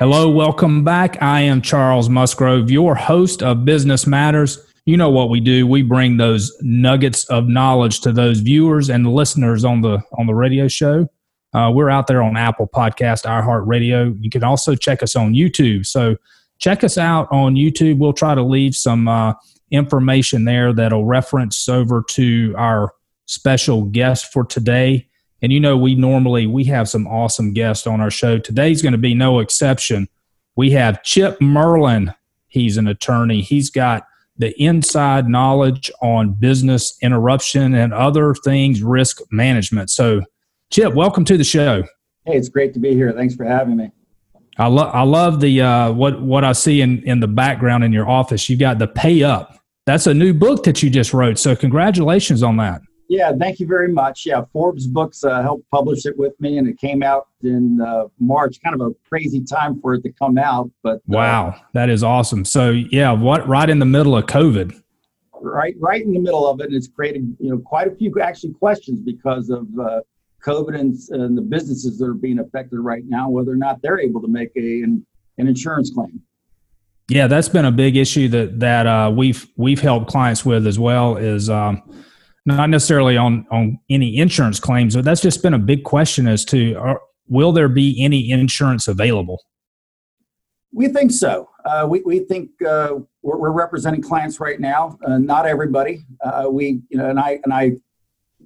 Hello, welcome back. I am Charles Musgrove, your host of Business Matters. You know what we do. We bring those nuggets of knowledge to those viewers and listeners on the on the radio show. Uh, we're out there on Apple Podcast, iHeartRadio. You can also check us on YouTube. So check us out on YouTube. We'll try to leave some uh, information there that'll reference over to our special guest for today. And you know, we normally we have some awesome guests on our show. Today's going to be no exception. We have Chip Merlin. He's an attorney. He's got the inside knowledge on business interruption and other things, risk management. So, Chip, welcome to the show. Hey, it's great to be here. Thanks for having me. I love I love the uh, what what I see in in the background in your office. You got the pay up. That's a new book that you just wrote. So congratulations on that. Yeah, thank you very much. Yeah, Forbes Books uh, helped publish it with me, and it came out in uh, March. Kind of a crazy time for it to come out, but uh, wow, that is awesome. So yeah, what right in the middle of COVID? Right, right in the middle of it, and it's created you know quite a few actually questions because of uh, COVID and, and, the businesses that are being affected right now, whether or not they're able to make a an, an insurance claim. Yeah, that's been a big issue that that uh, we've we've helped clients with as well. Is um, not necessarily on on any insurance claims, but that's just been a big question as to are, will there be any insurance available? We think so. Uh, we, we think uh, we're, we're, representing clients right now. Uh, not everybody. Uh, we you know, and I and I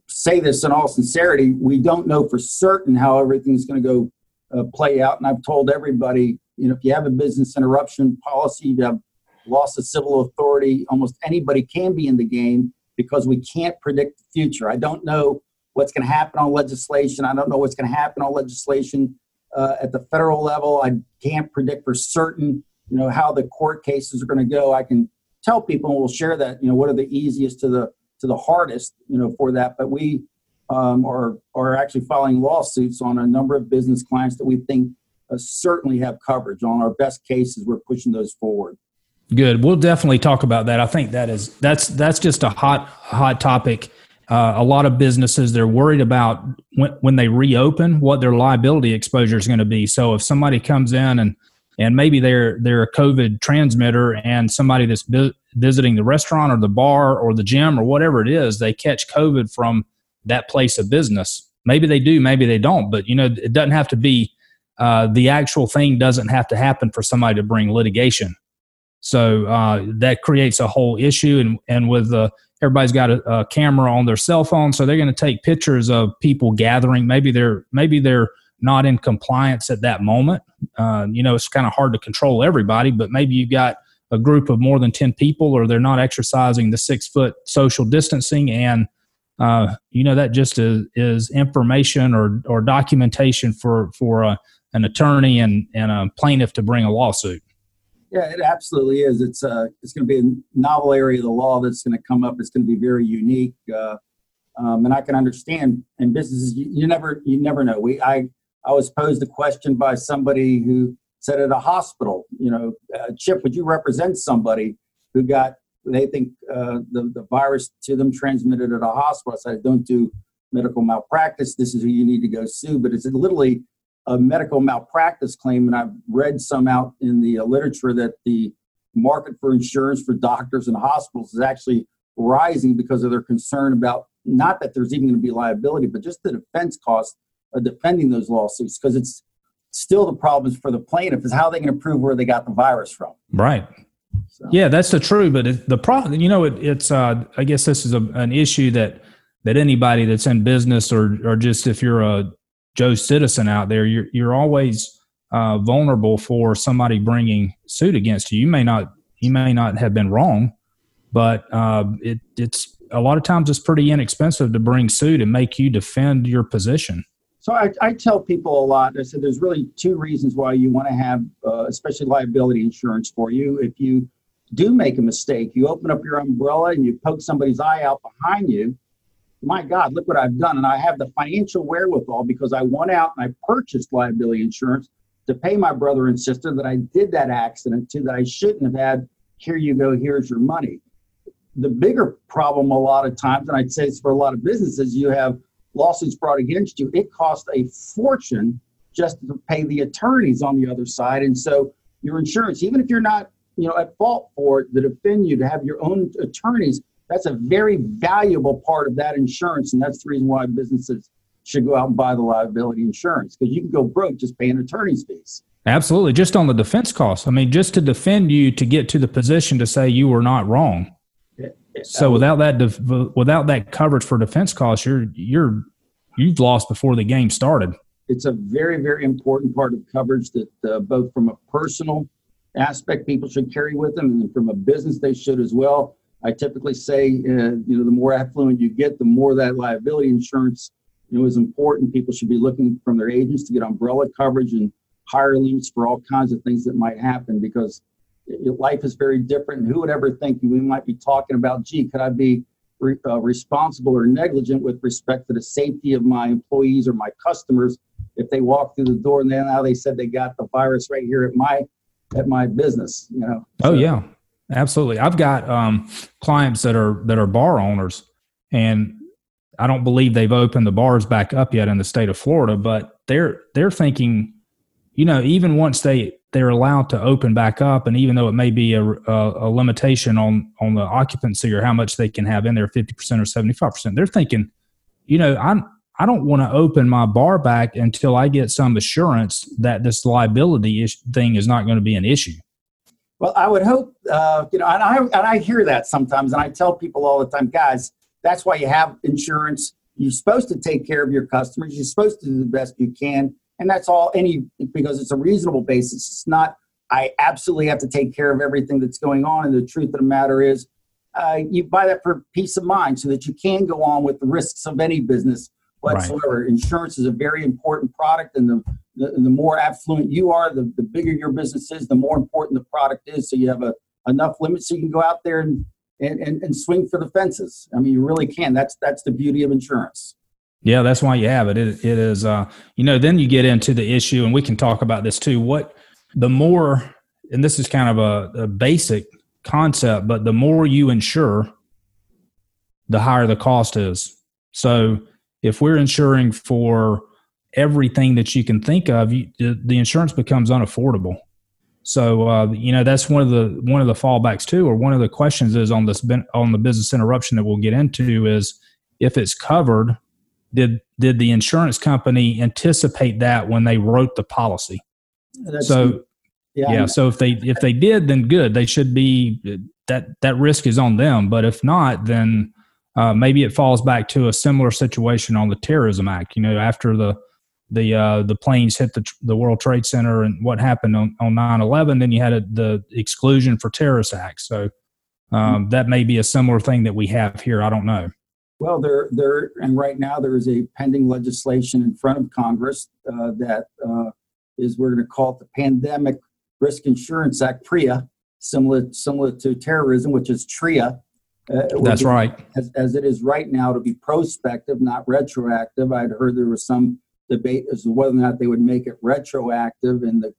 say this in all sincerity. We don't know for certain how everything's going to go uh, play out. And I've told everybody, you know, if you have a business interruption policy, you have loss of civil authority. Almost anybody can be in the game because we can't predict the future. I don't know what's going to happen on legislation. I don't know what's going to happen on legislation uh, at the federal level. I can't predict for certain, you know, how the court cases are going to go. I can tell people, and we'll share that, you know, what are the easiest to the to the hardest, you know, for that. But we um, are are actually filing lawsuits on a number of business clients that we think uh, certainly have coverage. On our best cases, we're pushing those forward. Good. We'll definitely talk about that. I think that is that's that's just a hot hot topic. Uh, a lot of businesses they're worried about when when they reopen what their liability exposure is going to be. So if somebody comes in and and maybe they're they're a COVID transmitter and somebody that's vi- visiting the restaurant or the bar or the gym or whatever it is, they catch COVID from that place of business. Maybe they do, maybe they don't. But you know, it doesn't have to be. Uh, the actual thing doesn't have to happen for somebody to bring litigation so uh, that creates a whole issue. And, and with the, everybody's got a, a camera on their cell phone, so they're going to take pictures of people gathering. Maybe they're maybe they're not in compliance at that moment. Uh, you know, it's kind of hard to control everybody, but maybe you've got a group of more than 10 people or they're not exercising the six foot social distancing and uh, you know that just is, is information or, or documentation for for a, an attorney and, and a plaintiff to bring a lawsuit yeah, it absolutely is. It's uh, it's going to be a novel area of the law that's going to come up. It's going to be very unique, uh, um, and I can understand. In businesses, you, you, never you never know. We I I was posed a question by somebody who said at a hospital, you know, uh, Chip, would you represent somebody who got they think uh, the the virus to them transmitted at a hospital? I said, don't do medical malpractice. This is who you need to go sue. But it's literally a medical malpractice claim, and I've read some out in the uh, literature that the market for insurance for doctors and hospitals is actually rising because of their concern about not that there's even going to be liability, but just the defense costs of defending those lawsuits because it's still the problems for the plaintiff is how they can prove where they got the virus from. Right. So. Yeah, that's the true. But it, the problem, you know, it, it's uh, I guess this is a, an issue that that anybody that's in business or or just if you're a Joe citizen out there, you're you're always uh, vulnerable for somebody bringing suit against you. You may not you may not have been wrong, but uh, it, it's a lot of times it's pretty inexpensive to bring suit and make you defend your position. So I, I tell people a lot. I said there's really two reasons why you want to have, uh, especially liability insurance for you. If you do make a mistake, you open up your umbrella and you poke somebody's eye out behind you my God, look what I've done. And I have the financial wherewithal because I went out and I purchased liability insurance to pay my brother and sister that I did that accident to that I shouldn't have had. Here you go, here's your money. The bigger problem, a lot of times, and I'd say it's for a lot of businesses, you have lawsuits brought against you. It costs a fortune just to pay the attorneys on the other side. And so your insurance, even if you're not, you know, at fault for it, to defend you, to have your own attorneys, that's a very valuable part of that insurance. And that's the reason why businesses should go out and buy the liability insurance because you can go broke just paying attorney's fees. Absolutely. Just on the defense costs. I mean, just to defend you to get to the position to say you were not wrong. So without that, def- without that coverage for defense costs, you're, you're, you've lost before the game started. It's a very, very important part of coverage that uh, both from a personal aspect people should carry with them and from a business they should as well. I typically say, uh, you know, the more affluent you get, the more that liability insurance, you know, is important. People should be looking from their agents to get umbrella coverage and higher limits for all kinds of things that might happen because life is very different. And who would ever think we might be talking about, gee, could I be re- uh, responsible or negligent with respect to the safety of my employees or my customers if they walk through the door and then now they said they got the virus right here at my at my business, you know. So, oh yeah. Absolutely. I've got um, clients that are that are bar owners and I don't believe they've opened the bars back up yet in the state of Florida, but they're they're thinking, you know, even once they they're allowed to open back up, and even though it may be a, a, a limitation on on the occupancy or how much they can have in there, fifty percent or seventy five percent, they're thinking, you know, I'm I don't want to open my bar back until I get some assurance that this liability is, thing is not going to be an issue. Well, I would hope, uh, you know, and I and I hear that sometimes, and I tell people all the time, guys, that's why you have insurance. You're supposed to take care of your customers. You're supposed to do the best you can, and that's all. Any because it's a reasonable basis. It's not. I absolutely have to take care of everything that's going on. And the truth of the matter is, uh, you buy that for peace of mind, so that you can go on with the risks of any business whatsoever. Right. Insurance is a very important product, and the, the, the more affluent you are, the, the bigger your business is, the more important the product is. So you have a, enough limits so you can go out there and, and, and, and swing for the fences. I mean, you really can. That's that's the beauty of insurance. Yeah, that's why you have it. It, it is, uh, you know, then you get into the issue, and we can talk about this too. What the more, and this is kind of a, a basic concept, but the more you insure, the higher the cost is. So if we're insuring for everything that you can think of, you, the insurance becomes unaffordable. So uh, you know that's one of the one of the fallbacks too, or one of the questions is on this on the business interruption that we'll get into is if it's covered, did did the insurance company anticipate that when they wrote the policy? That's so yeah, yeah so if they if they did, then good. They should be that that risk is on them. But if not, then uh, maybe it falls back to a similar situation on the Terrorism Act. You know, after the the uh, the planes hit the the World Trade Center and what happened on on 9-11. then you had a, the exclusion for terrorist acts. So um, mm-hmm. that may be a similar thing that we have here. I don't know. Well, there there and right now there is a pending legislation in front of Congress uh, that uh, is we're going to call it the Pandemic Risk Insurance Act (PRIA), similar similar to terrorism, which is TRIA. Uh, That's be, right. As, as it is right now, to be prospective, not retroactive. I'd heard there was some debate as to whether or not they would make it retroactive, and the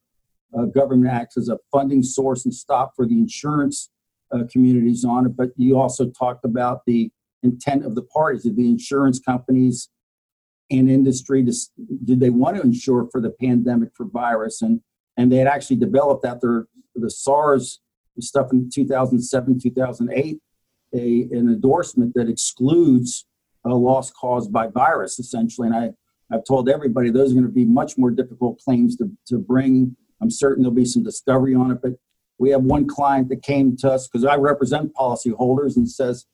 uh, government acts as a funding source and stop for the insurance uh, communities on it. But you also talked about the intent of the parties, of the insurance companies and industry. To, did they want to insure for the pandemic for virus? And and they had actually developed after the SARS stuff in 2007, 2008 a, an endorsement that excludes a loss caused by virus, essentially. And I, I've told everybody those are going to be much more difficult claims to, to bring. I'm certain there'll be some discovery on it, but we have one client that came to us because I represent policyholders and says,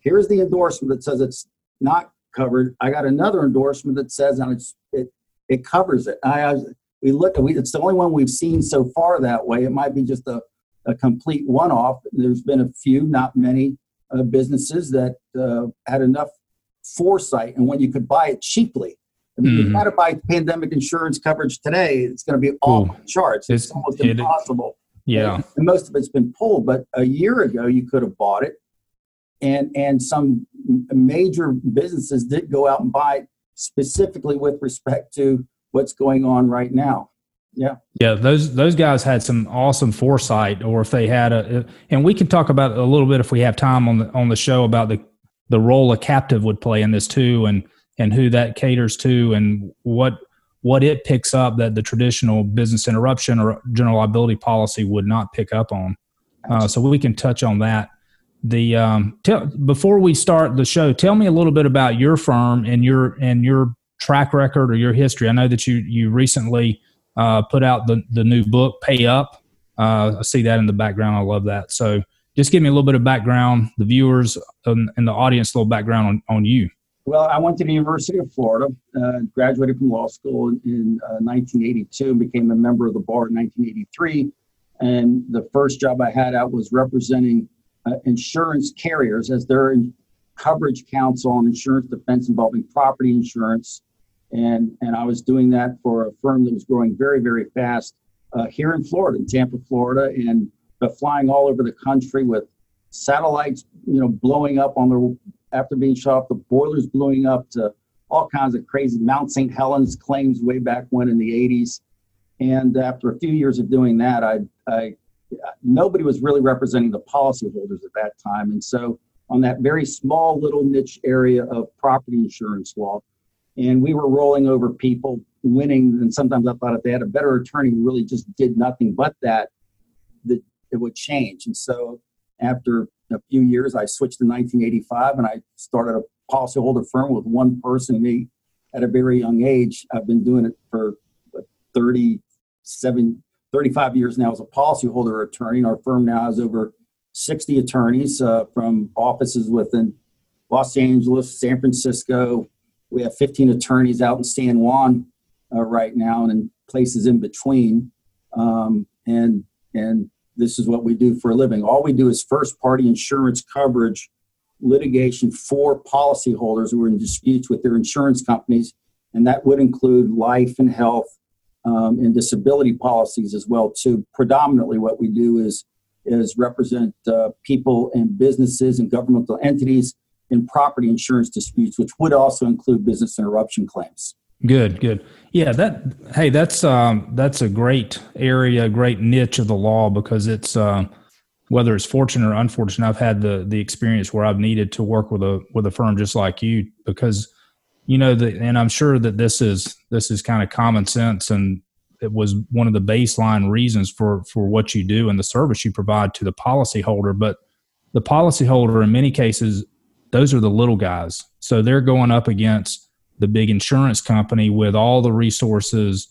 here's the endorsement that says it's not covered. I got another endorsement that says and it's, it, it covers it. I, I we look we, it's the only one we've seen so far that way. It might be just a, a complete one-off. There's been a few, not many, uh, businesses that uh, had enough foresight and when you could buy it cheaply. I mean, mm-hmm. you got to buy pandemic insurance coverage today. It's going to be off Ooh. charts. It's, it's almost it, impossible. Yeah, and, and most of it's been pulled. But a year ago, you could have bought it, and and some major businesses did go out and buy it specifically with respect to what's going on right now. Yeah. Yeah, those those guys had some awesome foresight, or if they had a, and we can talk about a little bit if we have time on the on the show about the the role a captive would play in this too, and and who that caters to, and what what it picks up that the traditional business interruption or general liability policy would not pick up on. Uh, so we can touch on that. The um, tell, before we start the show, tell me a little bit about your firm and your and your track record or your history. I know that you you recently uh, put out the the new book, Pay Up. Uh, I see that in the background. I love that. So just give me a little bit of background, the viewers and, and the audience, a little background on, on you. Well, I went to the University of Florida, uh, graduated from law school in, in uh, 1982, and became a member of the bar in 1983. And the first job I had out was representing uh, insurance carriers as their coverage counsel on insurance defense involving property insurance. And, and I was doing that for a firm that was growing very, very fast uh, here in Florida, in Tampa, Florida, and flying all over the country with satellites, you know, blowing up on the after being shot off, the boilers blowing up to all kinds of crazy Mount St. Helens claims way back when in the 80s. And after a few years of doing that, I, I nobody was really representing the policyholders at that time. And so on that very small little niche area of property insurance law, and we were rolling over people, winning. And sometimes I thought if they had a better attorney who really just did nothing but that, that it would change. And so after a few years, I switched to 1985 and I started a policyholder firm with one person, me, at a very young age. I've been doing it for 37, 35 years now as a policyholder attorney. Our firm now has over 60 attorneys uh, from offices within Los Angeles, San Francisco. We have 15 attorneys out in San Juan uh, right now and in places in between. Um, and and this is what we do for a living. All we do is first party insurance coverage litigation for policyholders who are in disputes with their insurance companies, and that would include life and health um, and disability policies as well. Too predominantly, what we do is is represent uh, people and businesses and governmental entities in property insurance disputes, which would also include business interruption claims. Good, good. Yeah, that hey, that's um, that's a great area, great niche of the law because it's uh, whether it's fortunate or unfortunate. I've had the the experience where I've needed to work with a with a firm just like you because you know the, and I'm sure that this is this is kind of common sense and it was one of the baseline reasons for for what you do and the service you provide to the policyholder. But the policyholder, in many cases, those are the little guys, so they're going up against the big insurance company with all the resources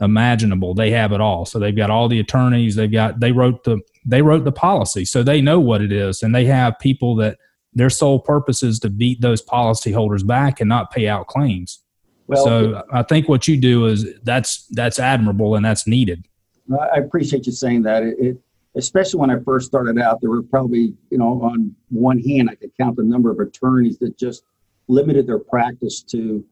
imaginable. They have it all. So they've got all the attorneys, they've got they wrote the they wrote the policy. So they know what it is and they have people that their sole purpose is to beat those policyholders back and not pay out claims. Well, so I think what you do is that's that's admirable and that's needed. I appreciate you saying that. It, it especially when I first started out, there were probably, you know, on one hand, I could count the number of attorneys that just limited their practice to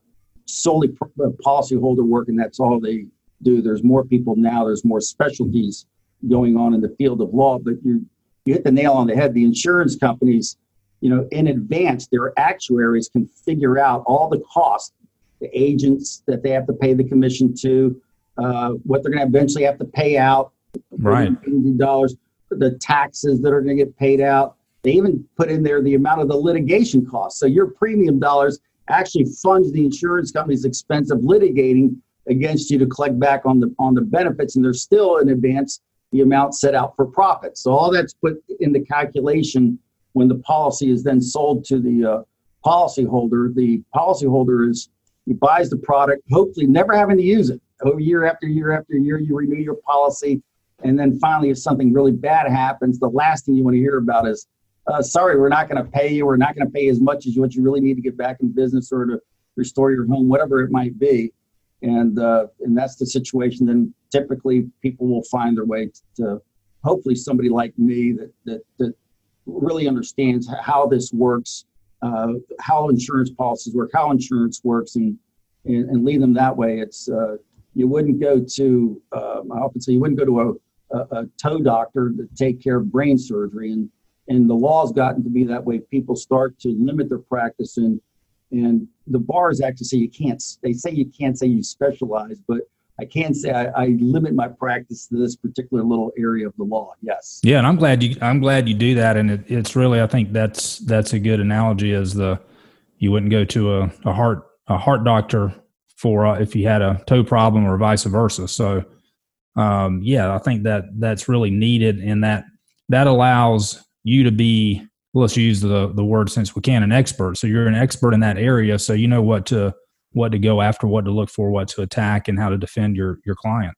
solely uh, policyholder work, and that's all they do. There's more people now. There's more specialties going on in the field of law. But you you hit the nail on the head. The insurance companies, you know, in advance, their actuaries can figure out all the costs, the agents that they have to pay the commission to, uh, what they're going to eventually have to pay out, right? Dollars, the taxes that are going to get paid out they even put in there the amount of the litigation costs. So your premium dollars actually funds the insurance company's expense of litigating against you to collect back on the on the benefits, and they're still in advance the amount set out for profit. So all that's put in the calculation when the policy is then sold to the uh, policyholder. The policyholder is he buys the product, hopefully never having to use it. Over year after year after year, you renew your policy, and then finally, if something really bad happens, the last thing you want to hear about is uh, sorry, we're not going to pay you. We're not going to pay as much as what you really need to get back in business or to restore your home, whatever it might be. And uh, and that's the situation. Then typically people will find their way to hopefully somebody like me that that, that really understands how this works, uh, how insurance policies work, how insurance works, and and, and lead them that way. It's uh, you wouldn't go to um, I often say you wouldn't go to a, a, a toe doctor to take care of brain surgery and and the law's gotten to be that way. People start to limit their practice, and and the bars actually say you can't. They say you can't say you specialize, but I can say I, I, limit my practice to this particular little area of the law. Yes. Yeah, and I'm glad you I'm glad you do that, and it, it's really I think that's that's a good analogy as the you wouldn't go to a, a heart a heart doctor for uh, if you had a toe problem or vice versa. So, um, yeah, I think that that's really needed, and that that allows you to be. Let's use the the word since we can an expert. So you're an expert in that area, so you know what to what to go after, what to look for, what to attack, and how to defend your your client.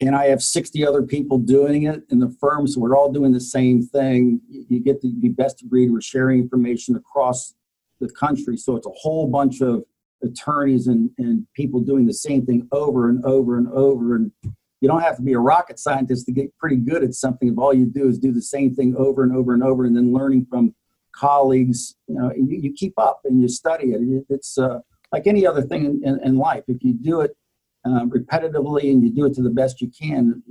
And I have 60 other people doing it in the firm, so we're all doing the same thing. You get to be best of breed. We're sharing information across the country, so it's a whole bunch of attorneys and, and people doing the same thing over and over and over. And you don't have to be a rocket scientist to get pretty good at something if all you do is do the same thing over and over and over and then learning from colleagues. You know, you, you keep up and you study it. It's uh, like any other thing in, in, in life. If you do it um, repetitively and you do it to the best you can,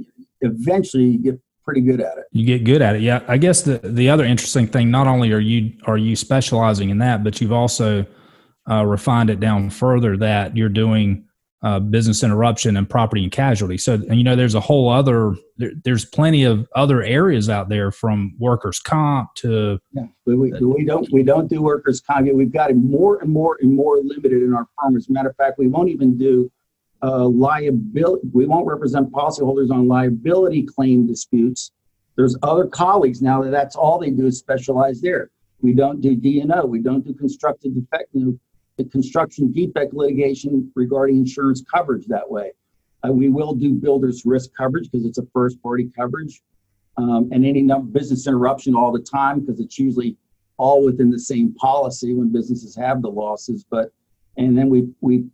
eventually you get pretty good at it. You get good at it. Yeah. I guess the, the other interesting thing, not only are you, are you specializing in that, but you've also uh, refined it down further that you're doing uh, business interruption and property and casualty. So, you know, there's a whole other, there, there's plenty of other areas out there from workers' comp to. Yeah, we, we, we don't we don't do workers' comp. We've got it more and more and more limited in our firm. As a matter of fact, we won't even do uh, liability. We won't represent policyholders on liability claim disputes. There's other colleagues now that that's all they do is specialize there. We don't do D&O. We don't do constructive defect. You know, the construction defect litigation regarding insurance coverage that way. Uh, we will do builder's risk coverage because it's a first party coverage um, and any number, business interruption all the time because it's usually all within the same policy when businesses have the losses. But and then we we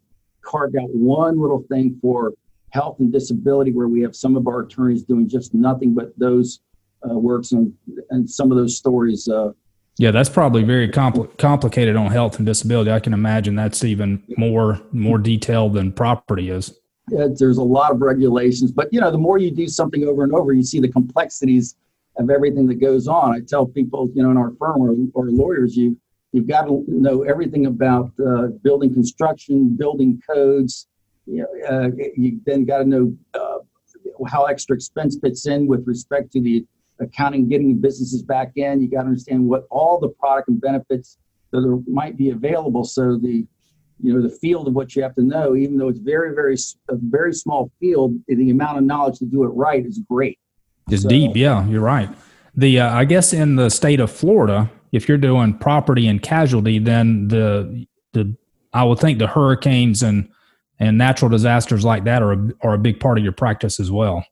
carved out one little thing for health and disability where we have some of our attorneys doing just nothing but those uh, works and and some of those stories uh, yeah, that's probably very compl- complicated on health and disability. I can imagine that's even more more detailed than property is. Yeah, there's a lot of regulations, but you know, the more you do something over and over, you see the complexities of everything that goes on. I tell people, you know, in our firm or, or lawyers, you you've got to know everything about uh, building construction, building codes. You know, uh, you then got to know uh, how extra expense fits in with respect to the accounting, getting businesses back in. You got to understand what all the product and benefits that are, might be available. So the you know the field of what you have to know, even though it's very very a very small field, the amount of knowledge to do it right is great. It's so, deep. Yeah, you're right. The uh, I guess in the state of Florida, if you're doing property and casualty, then the the I would think the hurricanes and and natural disasters like that are a, are a big part of your practice as well.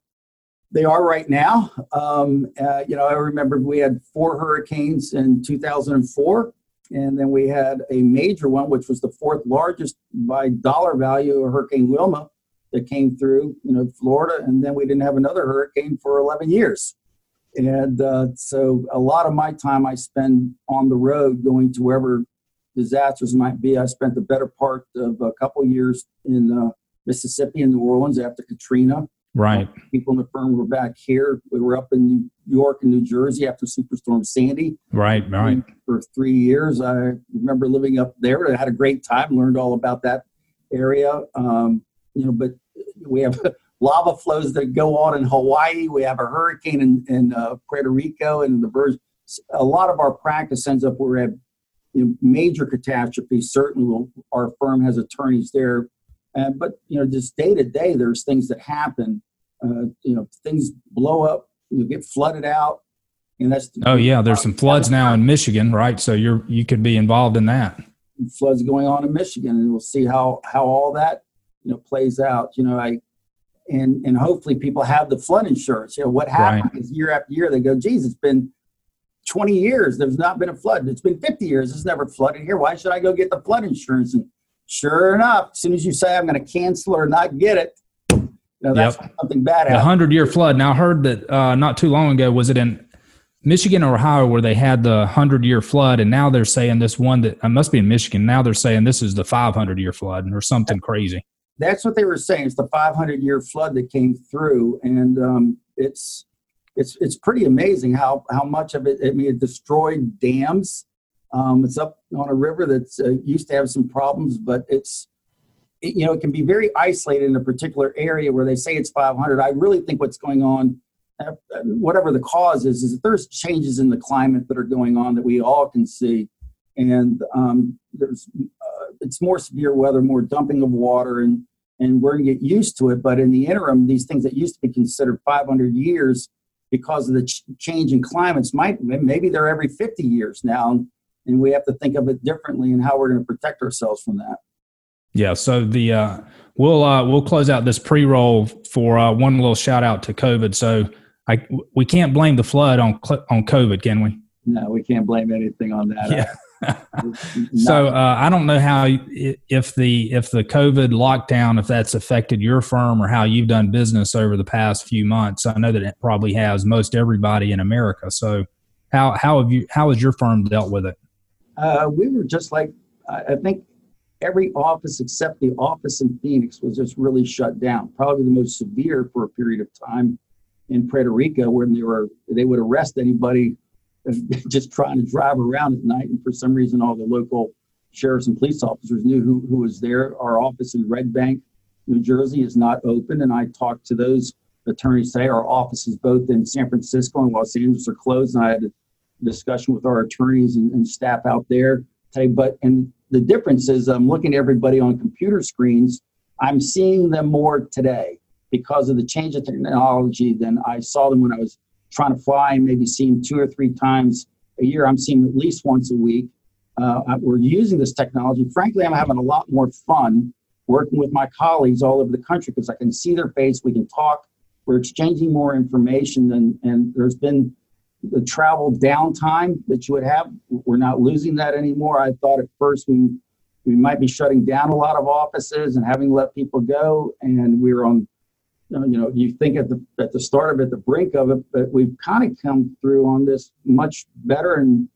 They are right now. Um, uh, you know, I remember we had four hurricanes in 2004, and then we had a major one, which was the fourth largest by dollar value, Hurricane Wilma, that came through, you know, Florida, and then we didn't have another hurricane for 11 years. And uh, so, a lot of my time I spend on the road, going to wherever disasters might be. I spent the better part of a couple years in uh, Mississippi and New Orleans after Katrina. Right. People in the firm were back here. We were up in New York and New Jersey after Superstorm Sandy. Right, right. For three years. I remember living up there. I had a great time, learned all about that area. Um, you know, but we have lava flows that go on in Hawaii. We have a hurricane in, in uh, Puerto Rico and the Virgin. A lot of our practice ends up where we have you know, major catastrophes. Certainly, our firm has attorneys there and but you know, just day to day, there's things that happen. Uh, you know, things blow up, you get flooded out, and that's. Oh yeah, there's some floods now in Michigan, right? So you're you could be involved in that. Floods going on in Michigan, and we'll see how how all that you know plays out. You know, I and and hopefully people have the flood insurance. You know, what happens right. is year after year they go, geez, it's been 20 years. There's not been a flood. It's been 50 years. It's never flooded here. Why should I go get the flood insurance? And Sure enough, as soon as you say I'm going to cancel or not get it, you know, that's yep. something bad happened. The hundred year flood. Now I heard that uh, not too long ago was it in Michigan or Ohio where they had the hundred year flood, and now they're saying this one that I uh, must be in Michigan. Now they're saying this is the 500 year flood or something crazy. That's what they were saying. It's the 500 year flood that came through, and um, it's it's it's pretty amazing how how much of it. I mean, it destroyed dams. Um, it's up on a river that uh, used to have some problems, but it's it, you know it can be very isolated in a particular area where they say it's 500. I really think what's going on, uh, whatever the cause is, is that there's changes in the climate that are going on that we all can see, and um, there's uh, it's more severe weather, more dumping of water, and and we're going to get used to it. But in the interim, these things that used to be considered 500 years because of the ch- change in climates might maybe they're every 50 years now, and we have to think of it differently and how we're going to protect ourselves from that. Yeah. So the uh, we'll uh, we'll close out this pre roll for uh, one little shout out to COVID. So I we can't blame the flood on on COVID, can we? No, we can't blame anything on that. Yeah. so uh, I don't know how if the if the COVID lockdown if that's affected your firm or how you've done business over the past few months. I know that it probably has most everybody in America. So how how have you how has your firm dealt with it? Uh, we were just like I think every office except the office in Phoenix was just really shut down. Probably the most severe for a period of time in Puerto Rico, when they were they would arrest anybody just trying to drive around at night. And for some reason, all the local sheriffs and police officers knew who, who was there. Our office in Red Bank, New Jersey is not open. And I talked to those attorneys today. Our offices both in San Francisco and Los Angeles are closed. And I had a discussion with our attorneys and, and staff out there today. But and the difference is I'm looking at everybody on computer screens. I'm seeing them more today because of the change of technology than I saw them when I was trying to fly and maybe seeing two or three times a year. I'm seeing at least once a week. Uh, we're using this technology. Frankly, I'm having a lot more fun working with my colleagues all over the country because I can see their face. We can talk. We're exchanging more information, and, and there's been the travel downtime that you would have. We're not losing that anymore. I thought at first we we might be shutting down a lot of offices and having let people go, and we are on you know, you think at the at the start of it, the brink of it, but we've kind of come through on this much better and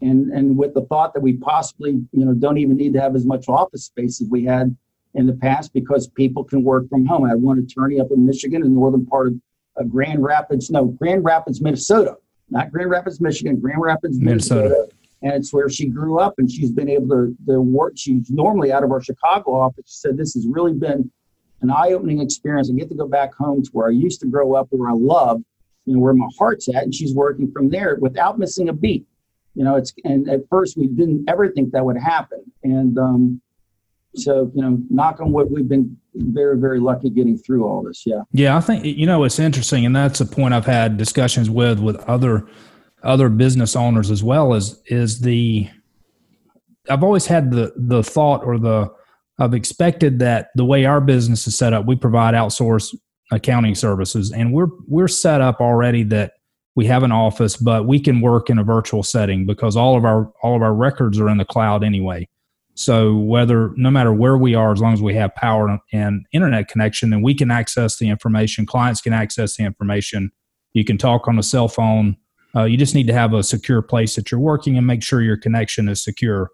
and and with the thought that we possibly, you know, don't even need to have as much office space as we had in the past because people can work from home. I had one attorney up in Michigan, in the northern part of Grand Rapids, no, Grand Rapids, Minnesota, not Grand Rapids, Michigan, Grand Rapids, Minnesota. Minnesota. And it's where she grew up, and she's been able to, to work. She's normally out of our Chicago office. She said this has really been an eye-opening experience. I get to go back home to where I used to grow up, where I love, you know, where my heart's at, and she's working from there without missing a beat. You know, it's and at first we didn't ever think that would happen, and um, so you know, knock on wood, we've been very very lucky getting through all this. Yeah. Yeah, I think you know it's interesting, and that's a point I've had discussions with with other other business owners as well. Is is the I've always had the the thought or the I've expected that the way our business is set up, we provide outsourced accounting services, and we're we're set up already that we have an office, but we can work in a virtual setting because all of our all of our records are in the cloud anyway. So whether no matter where we are, as long as we have power and internet connection, then we can access the information. Clients can access the information. You can talk on a cell phone. Uh, you just need to have a secure place that you're working and make sure your connection is secure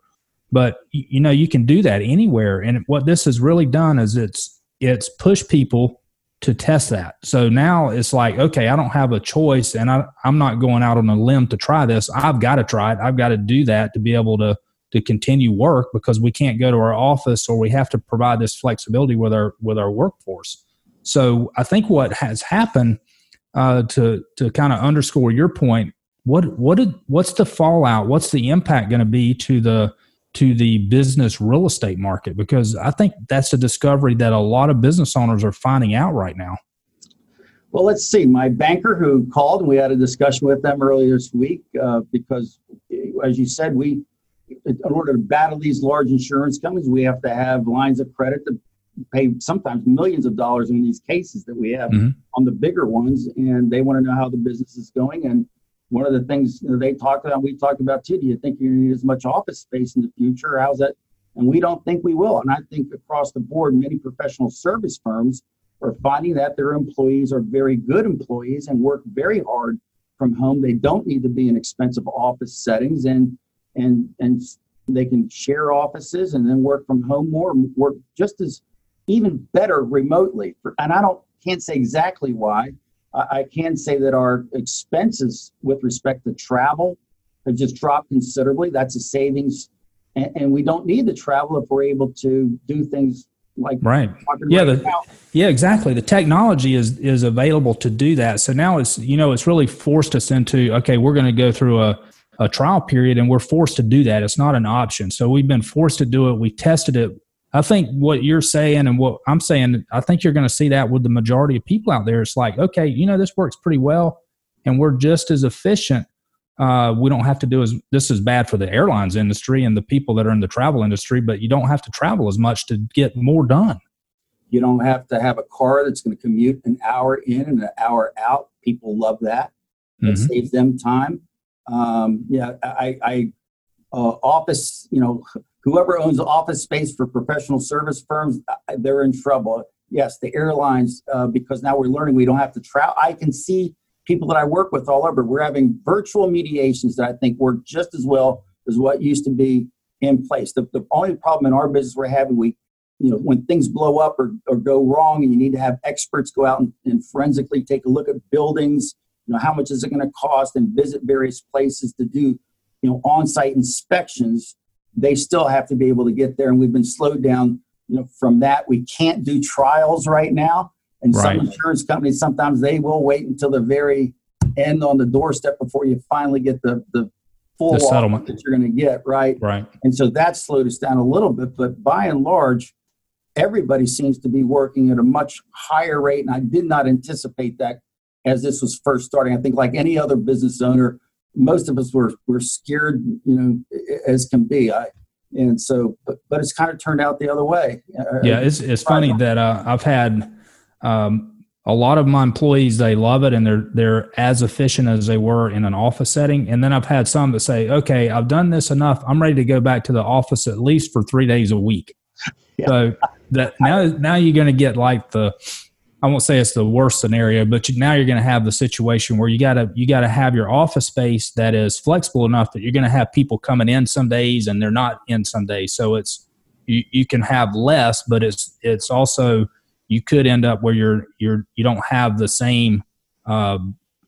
but you know you can do that anywhere and what this has really done is it's it's pushed people to test that so now it's like okay i don't have a choice and I, i'm not going out on a limb to try this i've got to try it i've got to do that to be able to to continue work because we can't go to our office or we have to provide this flexibility with our with our workforce so i think what has happened uh, to to kind of underscore your point what what did, what's the fallout what's the impact going to be to the to the business real estate market because I think that's a discovery that a lot of business owners are finding out right now. Well, let's see. My banker who called, and we had a discussion with them earlier this week uh, because, as you said, we, in order to battle these large insurance companies, we have to have lines of credit to pay sometimes millions of dollars in these cases that we have mm-hmm. on the bigger ones, and they want to know how the business is going. And one of the things you know, they talked about, we talked about too. Do you think you're going to need as much office space in the future? How's that? And we don't think we will. And I think across the board, many professional service firms are finding that their employees are very good employees and work very hard from home. They don't need to be in expensive office settings, and and and they can share offices and then work from home more, work just as even better remotely. And I don't can't say exactly why I can say that our expenses with respect to travel have just dropped considerably. That's a savings, and, and we don't need to travel if we're able to do things like right. Yeah, right the, yeah, exactly. The technology is is available to do that. So now it's you know it's really forced us into okay, we're going to go through a a trial period, and we're forced to do that. It's not an option. So we've been forced to do it. We tested it I think what you're saying and what I'm saying, I think you're going to see that with the majority of people out there. It's like, okay, you know, this works pretty well, and we're just as efficient. Uh, we don't have to do as this is bad for the airlines industry and the people that are in the travel industry, but you don't have to travel as much to get more done. You don't have to have a car that's going to commute an hour in and an hour out. People love that. It mm-hmm. saves them time. Um, yeah, I, I uh, office, you know, whoever owns office space for professional service firms, they're in trouble. Yes, the airlines, uh, because now we're learning we don't have to travel. I can see people that I work with all over. We're having virtual mediations that I think work just as well as what used to be in place. The, the only problem in our business we're having, we, you know, when things blow up or, or go wrong, and you need to have experts go out and, and forensically take a look at buildings. You know, how much is it going to cost, and visit various places to do, you know, on-site inspections they still have to be able to get there and we've been slowed down you know from that. We can't do trials right now and right. some insurance companies sometimes they will wait until the very end on the doorstep before you finally get the the full the settlement. that you're going to get right? Right. And so that slowed us down a little bit but by and large everybody seems to be working at a much higher rate and i did not anticipate that as this was first starting i think like any other business owner most of us were were scared, you know, as can be. I and so, but, but it's kind of turned out the other way. Uh, yeah, it's it's funny that uh, I've had um, a lot of my employees they love it and they're they're as efficient as they were in an office setting. And then I've had some that say, "Okay, I've done this enough. I'm ready to go back to the office at least for three days a week." Yeah. So that now now you're going to get like the I won't say it's the worst scenario, but you, now you're going to have the situation where you got to you got to have your office space that is flexible enough that you're going to have people coming in some days and they're not in some days. So it's you, you can have less, but it's it's also you could end up where you're you're you don't have the same. Uh,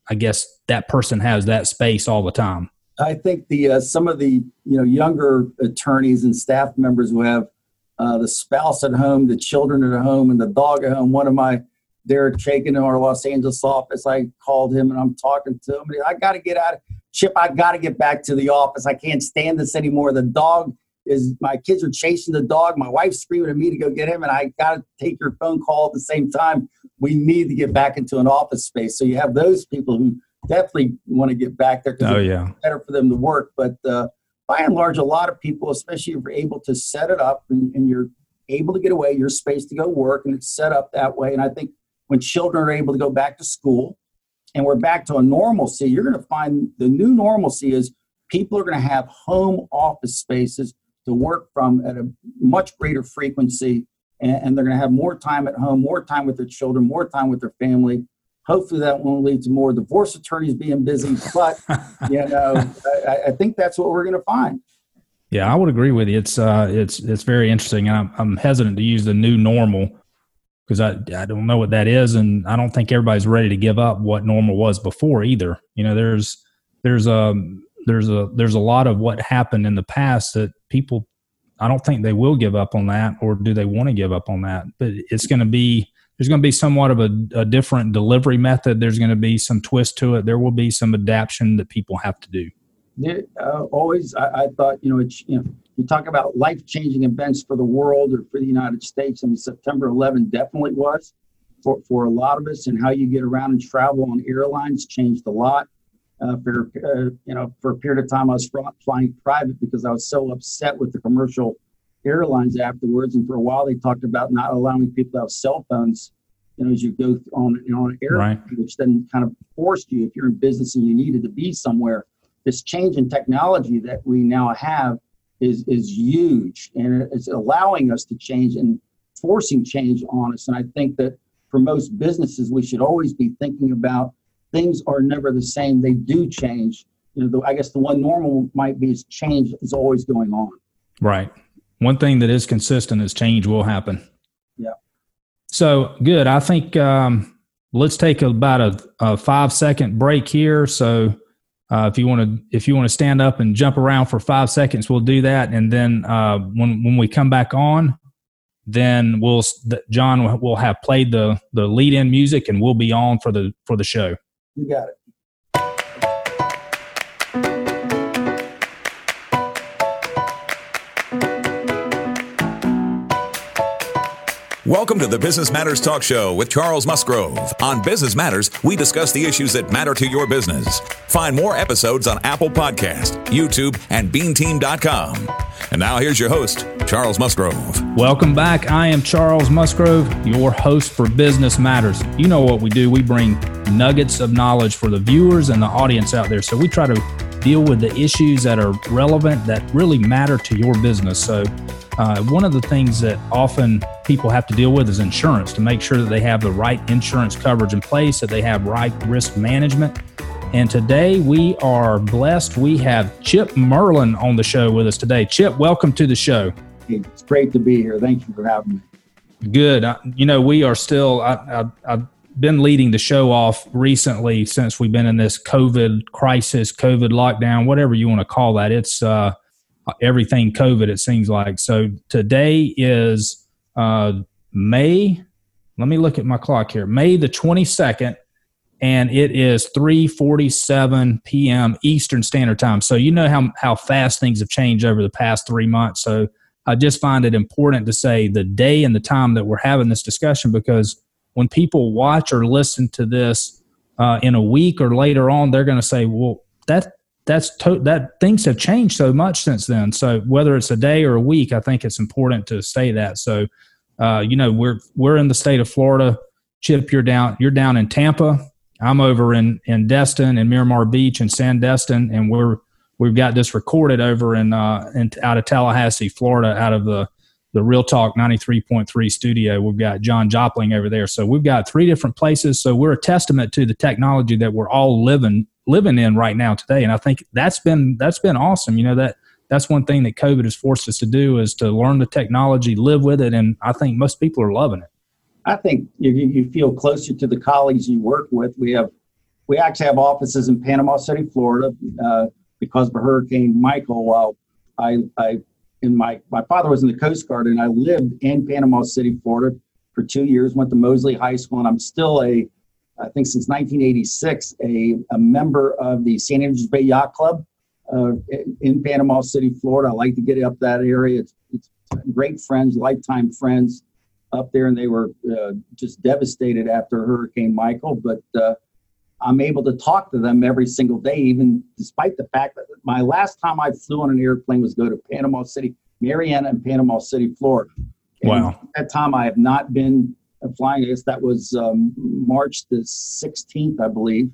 I guess that person has that space all the time. I think the uh, some of the you know younger attorneys and staff members who have uh, the spouse at home, the children at home, and the dog at home. One of my Derek Chaikin in our Los Angeles office. I called him and I'm talking to him. I got to get out of Chip. I got to get back to the office. I can't stand this anymore. The dog is my kids are chasing the dog. My wife's screaming at me to go get him, and I got to take your phone call at the same time. We need to get back into an office space. So you have those people who definitely want to get back there because oh, yeah. it's better for them to work. But uh, by and large, a lot of people, especially if you're able to set it up and, and you're able to get away, your space to go work, and it's set up that way. And I think when children are able to go back to school and we're back to a normalcy, you're going to find the new normalcy is people are going to have home office spaces to work from at a much greater frequency and, and they're going to have more time at home, more time with their children, more time with their family. Hopefully, that won't lead to more divorce attorneys being busy, but you know, I, I think that's what we're going to find. Yeah, I would agree with you. It's uh, it's it's very interesting, and I'm, I'm hesitant to use the new normal because I, I don't know what that is and I don't think everybody's ready to give up what normal was before either. You know, there's there's a um, there's a there's a lot of what happened in the past that people I don't think they will give up on that or do they want to give up on that. But it's going to be there's going to be somewhat of a, a different delivery method. There's going to be some twist to it. There will be some adaptation that people have to do. Yeah, uh, always, I, I, thought you know it's you know you talk about life changing events for the world or for the United States. I mean, September 11 definitely was for, for a lot of us, and how you get around and travel on airlines changed a lot. Uh, for uh, you know, for a period of time, I was flying private because I was so upset with the commercial airlines afterwards. And for a while, they talked about not allowing people to have cell phones. You know, as you go on you know, on an airline, right. which then kind of forced you, if you're in business and you needed to be somewhere, this change in technology that we now have is is huge, and it's allowing us to change and forcing change on us. And I think that for most businesses, we should always be thinking about things are never the same; they do change. You know, the, I guess the one normal might be is change is always going on. Right. One thing that is consistent is change will happen. Yeah. So good. I think um, let's take about a, a five second break here. So uh, if you want to, if you want to stand up and jump around for five seconds, we'll do that. And then uh, when when we come back on, then we'll John will have played the the lead in music, and we'll be on for the for the show. You got it. Welcome to the Business Matters Talk Show with Charles Musgrove. On Business Matters, we discuss the issues that matter to your business. Find more episodes on Apple Podcast, YouTube, and BeanTeam.com. And now here's your host, Charles Musgrove. Welcome back. I am Charles Musgrove, your host for Business Matters. You know what we do. We bring nuggets of knowledge for the viewers and the audience out there. So we try to deal with the issues that are relevant, that really matter to your business. So uh, one of the things that often people have to deal with is insurance to make sure that they have the right insurance coverage in place, that they have right risk management. And today we are blessed. We have Chip Merlin on the show with us today. Chip, welcome to the show. It's great to be here. Thank you for having me. Good. Uh, you know, we are still, I, I, I've been leading the show off recently since we've been in this COVID crisis, COVID lockdown, whatever you want to call that. It's, uh, everything COVID, it seems like. So today is uh, May. Let me look at my clock here. May the 22nd, and it is 3:47 p.m. Eastern Standard Time. So you know how how fast things have changed over the past three months. So I just find it important to say the day and the time that we're having this discussion because when people watch or listen to this uh, in a week or later on, they're going to say, "Well, that that's to, that things have changed so much since then. So whether it's a day or a week, I think it's important to say that. So, uh, you know, we're we're in the state of Florida. Chip, you're down you're down in Tampa. I'm over in in Destin and Miramar Beach and Sandestin, and we're we've got this recorded over in uh in out of Tallahassee, Florida, out of the the Real Talk 93.3 studio. We've got John Jopling over there. So we've got three different places. So we're a testament to the technology that we're all living living in right now today. And I think that's been that's been awesome. You know that that's one thing that COVID has forced us to do is to learn the technology, live with it, and I think most people are loving it. I think you, you feel closer to the colleagues you work with. We have we actually have offices in Panama City, Florida, uh, because of Hurricane Michael. While I, I in my my father was in the Coast Guard, and I lived in Panama City, Florida, for two years. Went to Mosley High School, and I'm still a I think since 1986, a, a member of the St. Andrews Bay Yacht Club uh, in Panama City, Florida. I like to get up that area. It's, it's great friends, lifetime friends up there, and they were uh, just devastated after Hurricane Michael. But uh, I'm able to talk to them every single day, even despite the fact that my last time I flew on an airplane was go to Panama City, Marianna, and Panama City, Florida. And wow. At that time, I have not been flying. I guess that was um, March the 16th, I believe.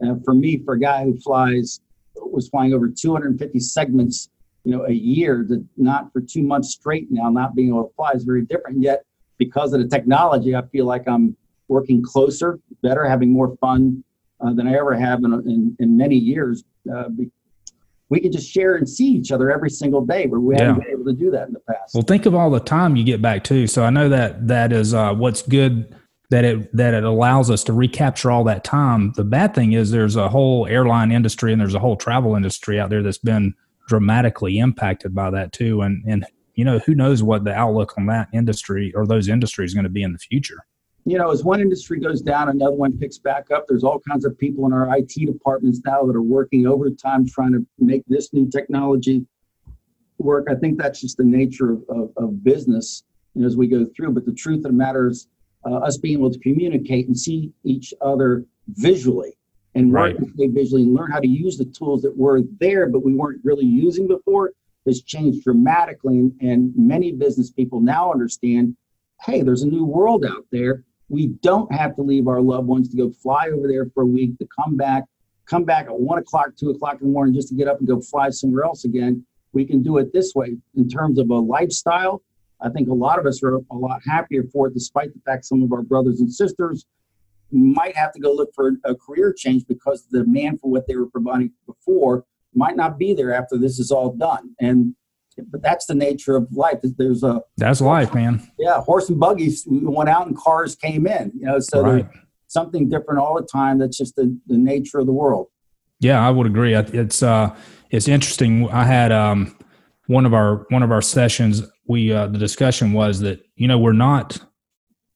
And for me, for a guy who flies, was flying over 250 segments, you know, a year, not for two months straight now, not being able to fly is very different. Yet, because of the technology, I feel like I'm working closer, better, having more fun uh, than I ever have in, in, in many years uh, we could just share and see each other every single day where we yeah. haven't been able to do that in the past. Well, think of all the time you get back too. So I know that that is uh, what's good that it that it allows us to recapture all that time. The bad thing is there's a whole airline industry and there's a whole travel industry out there that's been dramatically impacted by that too. And and you know who knows what the outlook on that industry or those industries is going to be in the future you know, as one industry goes down, another one picks back up. There's all kinds of people in our IT departments now that are working overtime trying to make this new technology work. I think that's just the nature of, of, of business you know, as we go through. But the truth of the matter is, uh, us being able to communicate and see each other visually and right. work visually and learn how to use the tools that were there, but we weren't really using before has changed dramatically. And, and many business people now understand hey, there's a new world out there we don't have to leave our loved ones to go fly over there for a week to come back, come back at one o'clock, two o'clock in the morning just to get up and go fly somewhere else again. We can do it this way in terms of a lifestyle. I think a lot of us are a lot happier for it, despite the fact some of our brothers and sisters might have to go look for a career change because the demand for what they were providing before might not be there after this is all done. And but that's the nature of life. There's a that's life, man. Yeah, horse and buggies went out and cars came in. You know, so right. something different all the time. That's just the, the nature of the world. Yeah, I would agree. It's uh, it's interesting. I had um, one of our one of our sessions. We uh, the discussion was that you know we're not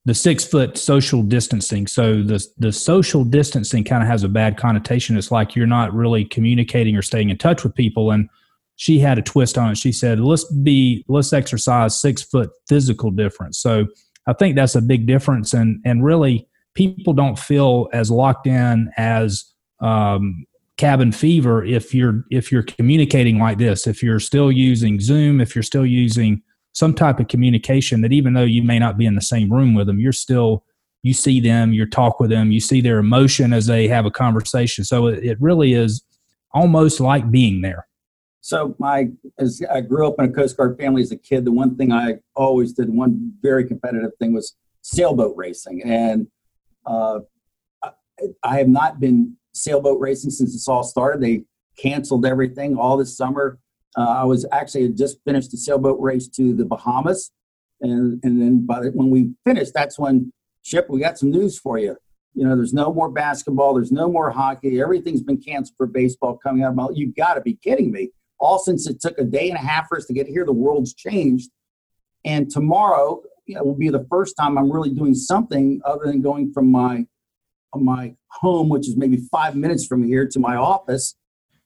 the six foot social distancing. So the the social distancing kind of has a bad connotation. It's like you're not really communicating or staying in touch with people and she had a twist on it. She said, "Let's be let's exercise six foot physical difference." So I think that's a big difference, and and really people don't feel as locked in as um, cabin fever if you're if you're communicating like this. If you're still using Zoom, if you're still using some type of communication that even though you may not be in the same room with them, you're still you see them, you talk with them, you see their emotion as they have a conversation. So it, it really is almost like being there. So my, as I grew up in a Coast Guard family as a kid, the one thing I always did, one very competitive thing was sailboat racing, and uh, I, have not been sailboat racing since this all started. They canceled everything all this summer. Uh, I was actually just finished the sailboat race to the Bahamas, and and then by the, when we finished, that's when Chip we got some news for you. You know, there's no more basketball, there's no more hockey. Everything's been canceled for baseball coming out. Of, you got to be kidding me! All since it took a day and a half for us to get here, the world's changed. And tomorrow you know, will be the first time I'm really doing something other than going from my uh, my home, which is maybe five minutes from here, to my office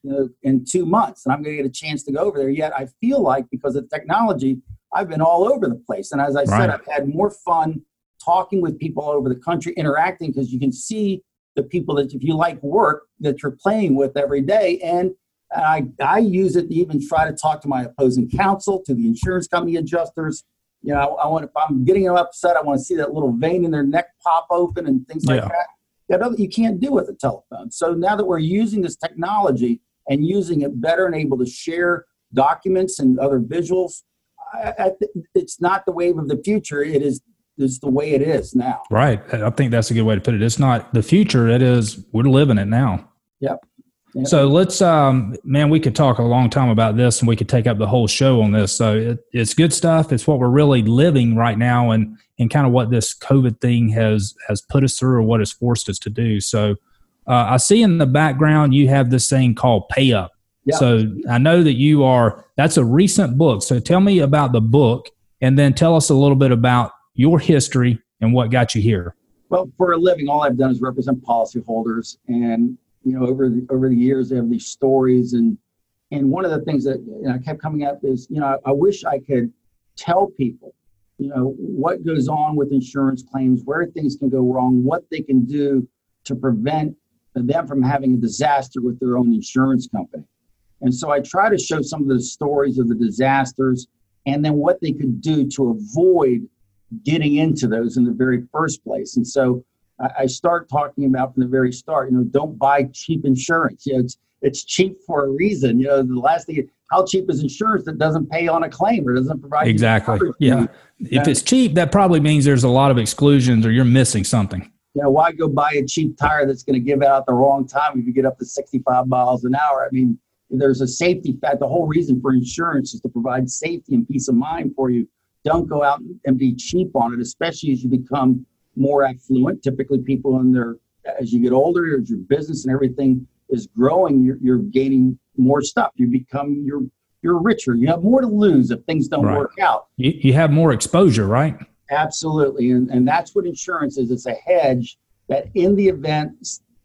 you know, in two months. And I'm going to get a chance to go over there. Yet I feel like because of technology, I've been all over the place. And as I right. said, I've had more fun talking with people all over the country, interacting because you can see the people that if you like work that you're playing with every day. And I, I use it to even try to talk to my opposing counsel, to the insurance company adjusters. You know, I, I want if I'm getting them upset, I want to see that little vein in their neck pop open and things like yeah. that. That you can't do with a telephone. So now that we're using this technology and using it better and able to share documents and other visuals, I, I, it's not the wave of the future. It is is the way it is now. Right. I think that's a good way to put it. It's not the future. It is we're living it now. Yep. Yep. So let's, um, man, we could talk a long time about this, and we could take up the whole show on this. So it, it's good stuff. It's what we're really living right now, and and kind of what this COVID thing has has put us through, or what has forced us to do. So uh, I see in the background you have this thing called Pay Up. Yep. So I know that you are. That's a recent book. So tell me about the book, and then tell us a little bit about your history and what got you here. Well, for a living, all I've done is represent policyholders, and you know, over the over the years, they have these stories, and and one of the things that you know, kept coming up is, you know, I, I wish I could tell people, you know, what goes on with insurance claims, where things can go wrong, what they can do to prevent them from having a disaster with their own insurance company. And so I try to show some of the stories of the disasters and then what they could do to avoid getting into those in the very first place. And so I, start talking about from the very start, you know, don't buy cheap insurance. You know, it's it's cheap for a reason. You know, the last thing how cheap is insurance that doesn't pay on a claim or doesn't provide exactly. Yeah. If it's cheap, that probably means there's a lot of exclusions or you're missing something. You know, why go buy a cheap tire that's going to give out the wrong time if you get up to 65 miles an hour? I mean, there's a safety fact. The whole reason for insurance is to provide safety and peace of mind for you don't go out and be cheap on it, especially as you become more affluent. Typically, people in their as you get older, as your business and everything is growing, you're, you're gaining more stuff. You become you're you're richer. You have more to lose if things don't right. work out. You, you have more exposure, right? Absolutely, and and that's what insurance is. It's a hedge that in the event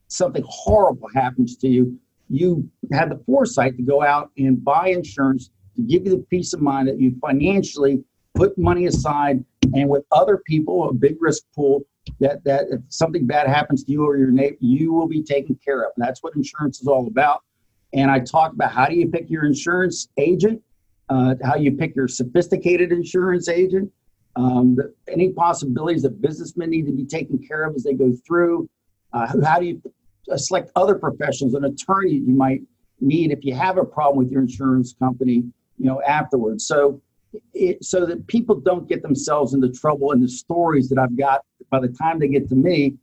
something horrible happens to you, you had the foresight to go out and buy insurance to give you the peace of mind that you financially put money aside, and with other people, a big risk pool, that that if something bad happens to you or your neighbor, you will be taken care of. And that's what insurance is all about. And I talk about how do you pick your insurance agent, uh, how you pick your sophisticated insurance agent, um, the, any possibilities that businessmen need to be taken care of as they go through. Uh, how do you select other professionals, an attorney you might need if you have a problem with your insurance company, you know, afterwards. So it, so that people don't get themselves into trouble in the stories that I've got by the time they get to me.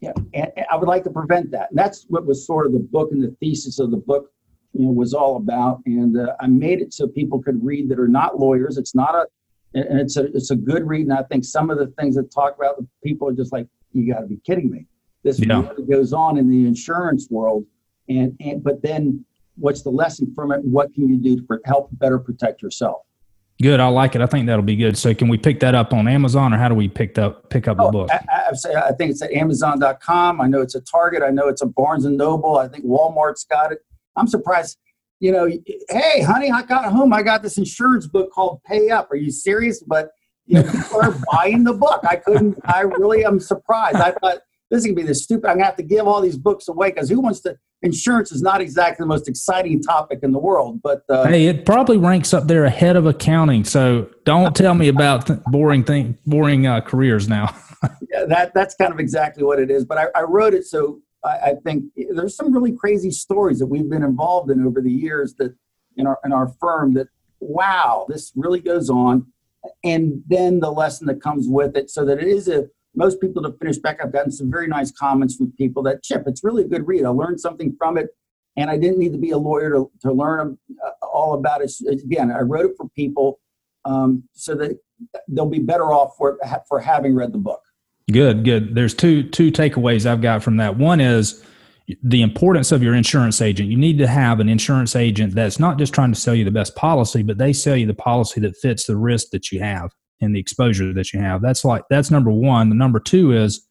Yeah, and, and I would like to prevent that. And that's what was sort of the book and the thesis of the book, you know, was all about. And uh, I made it so people could read that are not lawyers. It's not a, and it's a it's a good read. And I think some of the things that talk about the people are just like, you got to be kidding me. This yeah. really goes on in the insurance world, and and but then what's the lesson from it? What can you do to help better protect yourself? Good. I like it. I think that'll be good. So can we pick that up on Amazon or how do we pick up pick up oh, the book? I, I, I, think it's at Amazon.com. I know it's a Target. I know it's a Barnes and Noble. I think Walmart's got it. I'm surprised. You know, hey, honey, I got home. I got this insurance book called Pay Up. Are you serious? But you know, people are buying the book. I couldn't. I really am surprised. I thought this is gonna be this stupid. I'm gonna have to give all these books away because who wants to? Insurance is not exactly the most exciting topic in the world, but uh, hey, it probably ranks up there ahead of accounting. So don't tell me about th- boring thing, boring uh, careers now. yeah, that that's kind of exactly what it is. But I, I wrote it so I, I, think there's some really crazy stories that we've been involved in over the years that in our in our firm that wow, this really goes on, and then the lesson that comes with it, so that it is a most people to finish back. I've gotten some very nice comments from people that Chip, it's really a good read. I learned something from it, and I didn't need to be a lawyer to, to learn uh, all about it. Again, I wrote it for people um, so that they'll be better off for for having read the book. Good, good. There's two two takeaways I've got from that. One is the importance of your insurance agent. You need to have an insurance agent that's not just trying to sell you the best policy, but they sell you the policy that fits the risk that you have and the exposure that you have. That's like that's number one. The number two is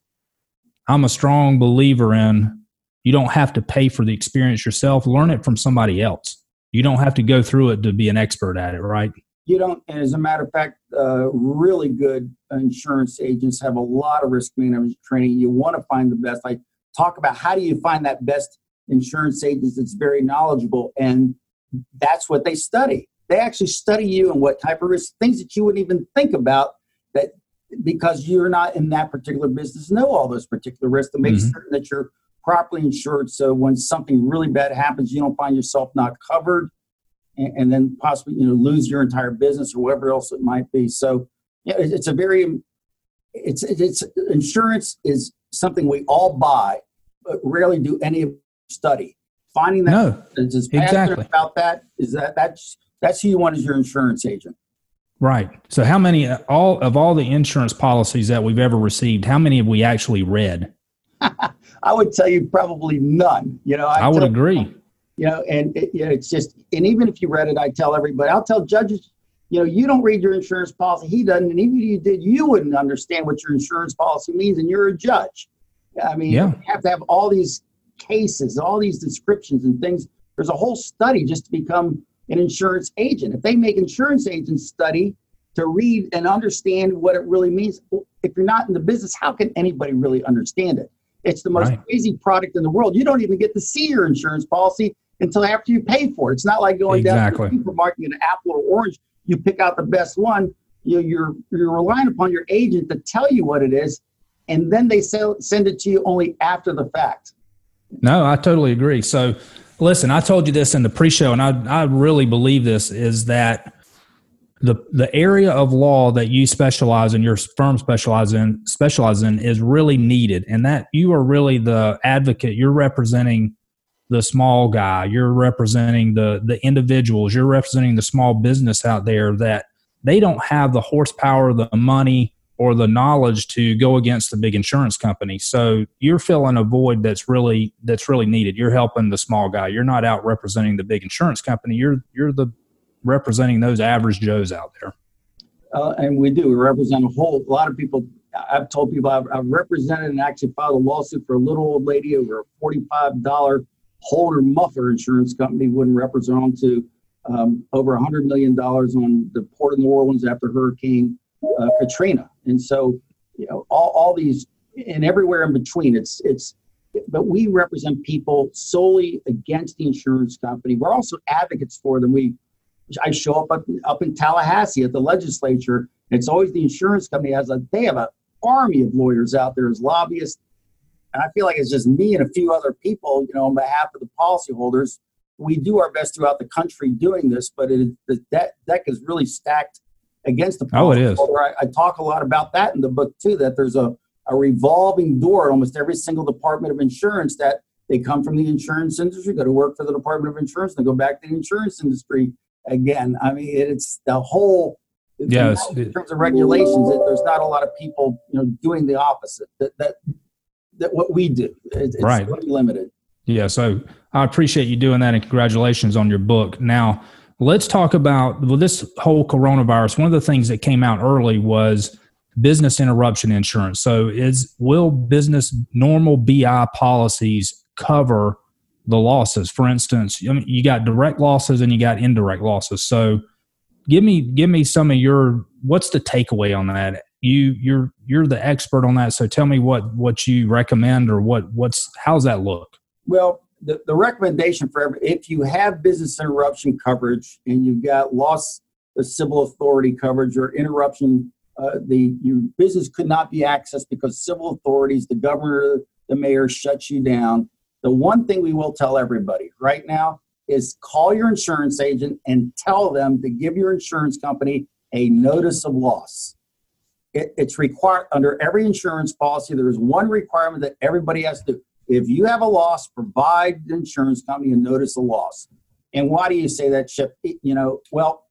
I'm a strong believer in you don't have to pay for the experience yourself. Learn it from somebody else. You don't have to go through it to be an expert at it, right? You don't. And as a matter of fact, uh, really good insurance agents have a lot of risk management training. You want to find the best. Like talk about how do you find that best insurance agent that's very knowledgeable, and that's what they study. They actually study you and what type of risk, things that you wouldn't even think about that because you're not in that particular business, know all those particular risks to make mm-hmm. certain that you're properly insured. So when something really bad happens, you don't find yourself not covered and, and then possibly, you know, lose your entire business or whatever else it might be. So yeah, it's a very, it's, it's insurance is something we all buy, but rarely do any study. Finding that no, is exactly about that is that that's that's who you want as your insurance agent. Right. So, how many all of all the insurance policies that we've ever received? How many have we actually read? I would tell you probably none. You know, I, I would agree. you know, and it, you know, it's just, and even if you read it, I tell everybody, I'll tell judges, you know, you don't read your insurance policy, he doesn't, and even if you did, you wouldn't understand what your insurance policy means, and you're a judge. I mean, yeah. you have to have all these cases, all these descriptions and things. There's a whole study just to become an insurance agent. If they make insurance agents study to read and understand what it really means, if you're not in the business, how can anybody really understand it? It's the most right. crazy product in the world. You don't even get to see your insurance policy until after you pay for it. It's not like going exactly. down to the supermarket and an apple or orange. You pick out the best one. You, you're you're relying upon your agent to tell you what it is, and then they sell, send it to you only after the fact. No, I totally agree. So listen, I told you this in the pre-show, and I I really believe this is that the the area of law that you specialize in, your firm specialize in, specialize in, is really needed, and that you are really the advocate. You're representing the small guy. You're representing the the individuals. You're representing the small business out there that they don't have the horsepower, the money, or the knowledge to go against the big insurance company. So you're filling a void that's really that's really needed. You're helping the small guy. You're not out representing the big insurance company. You're you're the representing those average Joes out there. Uh, and we do. We represent a whole a lot of people. I've told people I've, I've represented and actually filed a lawsuit for a little old lady over a forty-five dollar Holder muffler insurance company wouldn't represent them to um, over a hundred million dollars on the port of New Orleans after Hurricane uh, Katrina, and so you know all, all these and everywhere in between. It's it's but we represent people solely against the insurance company. We're also advocates for them. We I show up up, up in Tallahassee at the legislature. It's always the insurance company has a they have an army of lawyers out there as lobbyists, and I feel like it's just me and a few other people, you know, on behalf of the policyholders. We do our best throughout the country doing this, but it, the deck, deck is really stacked against the oh, it is. I, I, talk a lot about that in the book too. That there's a, a revolving door at almost every single department of insurance that they come from the insurance industry, go to work for the Department of Insurance, and go back to the insurance industry again. I mean, it's the whole. Yes. In terms of regulations, it, there's not a lot of people, you know, doing the opposite. That that that what we do. It, it's right. limited. Yeah. So I appreciate you doing that, and congratulations on your book. Now Let's talk about well, this whole coronavirus. One of the things that came out early was business interruption insurance. So, is will business normal BI policies cover the losses? For instance, I mean, you got direct losses and you got indirect losses. So, give me give me some of your what's the takeaway on that? You you're you're the expert on that, so tell me what what you recommend or what what's how's that look? Well, the, the recommendation for every, if you have business interruption coverage and you've got loss of civil authority coverage or interruption, uh, the your business could not be accessed because civil authorities, the governor, the mayor shuts you down. The one thing we will tell everybody right now is call your insurance agent and tell them to give your insurance company a notice of loss. It, it's required under every insurance policy. There is one requirement that everybody has to do. If you have a loss, provide the insurance company a notice of loss. And why do you say that, Chip? You know, well,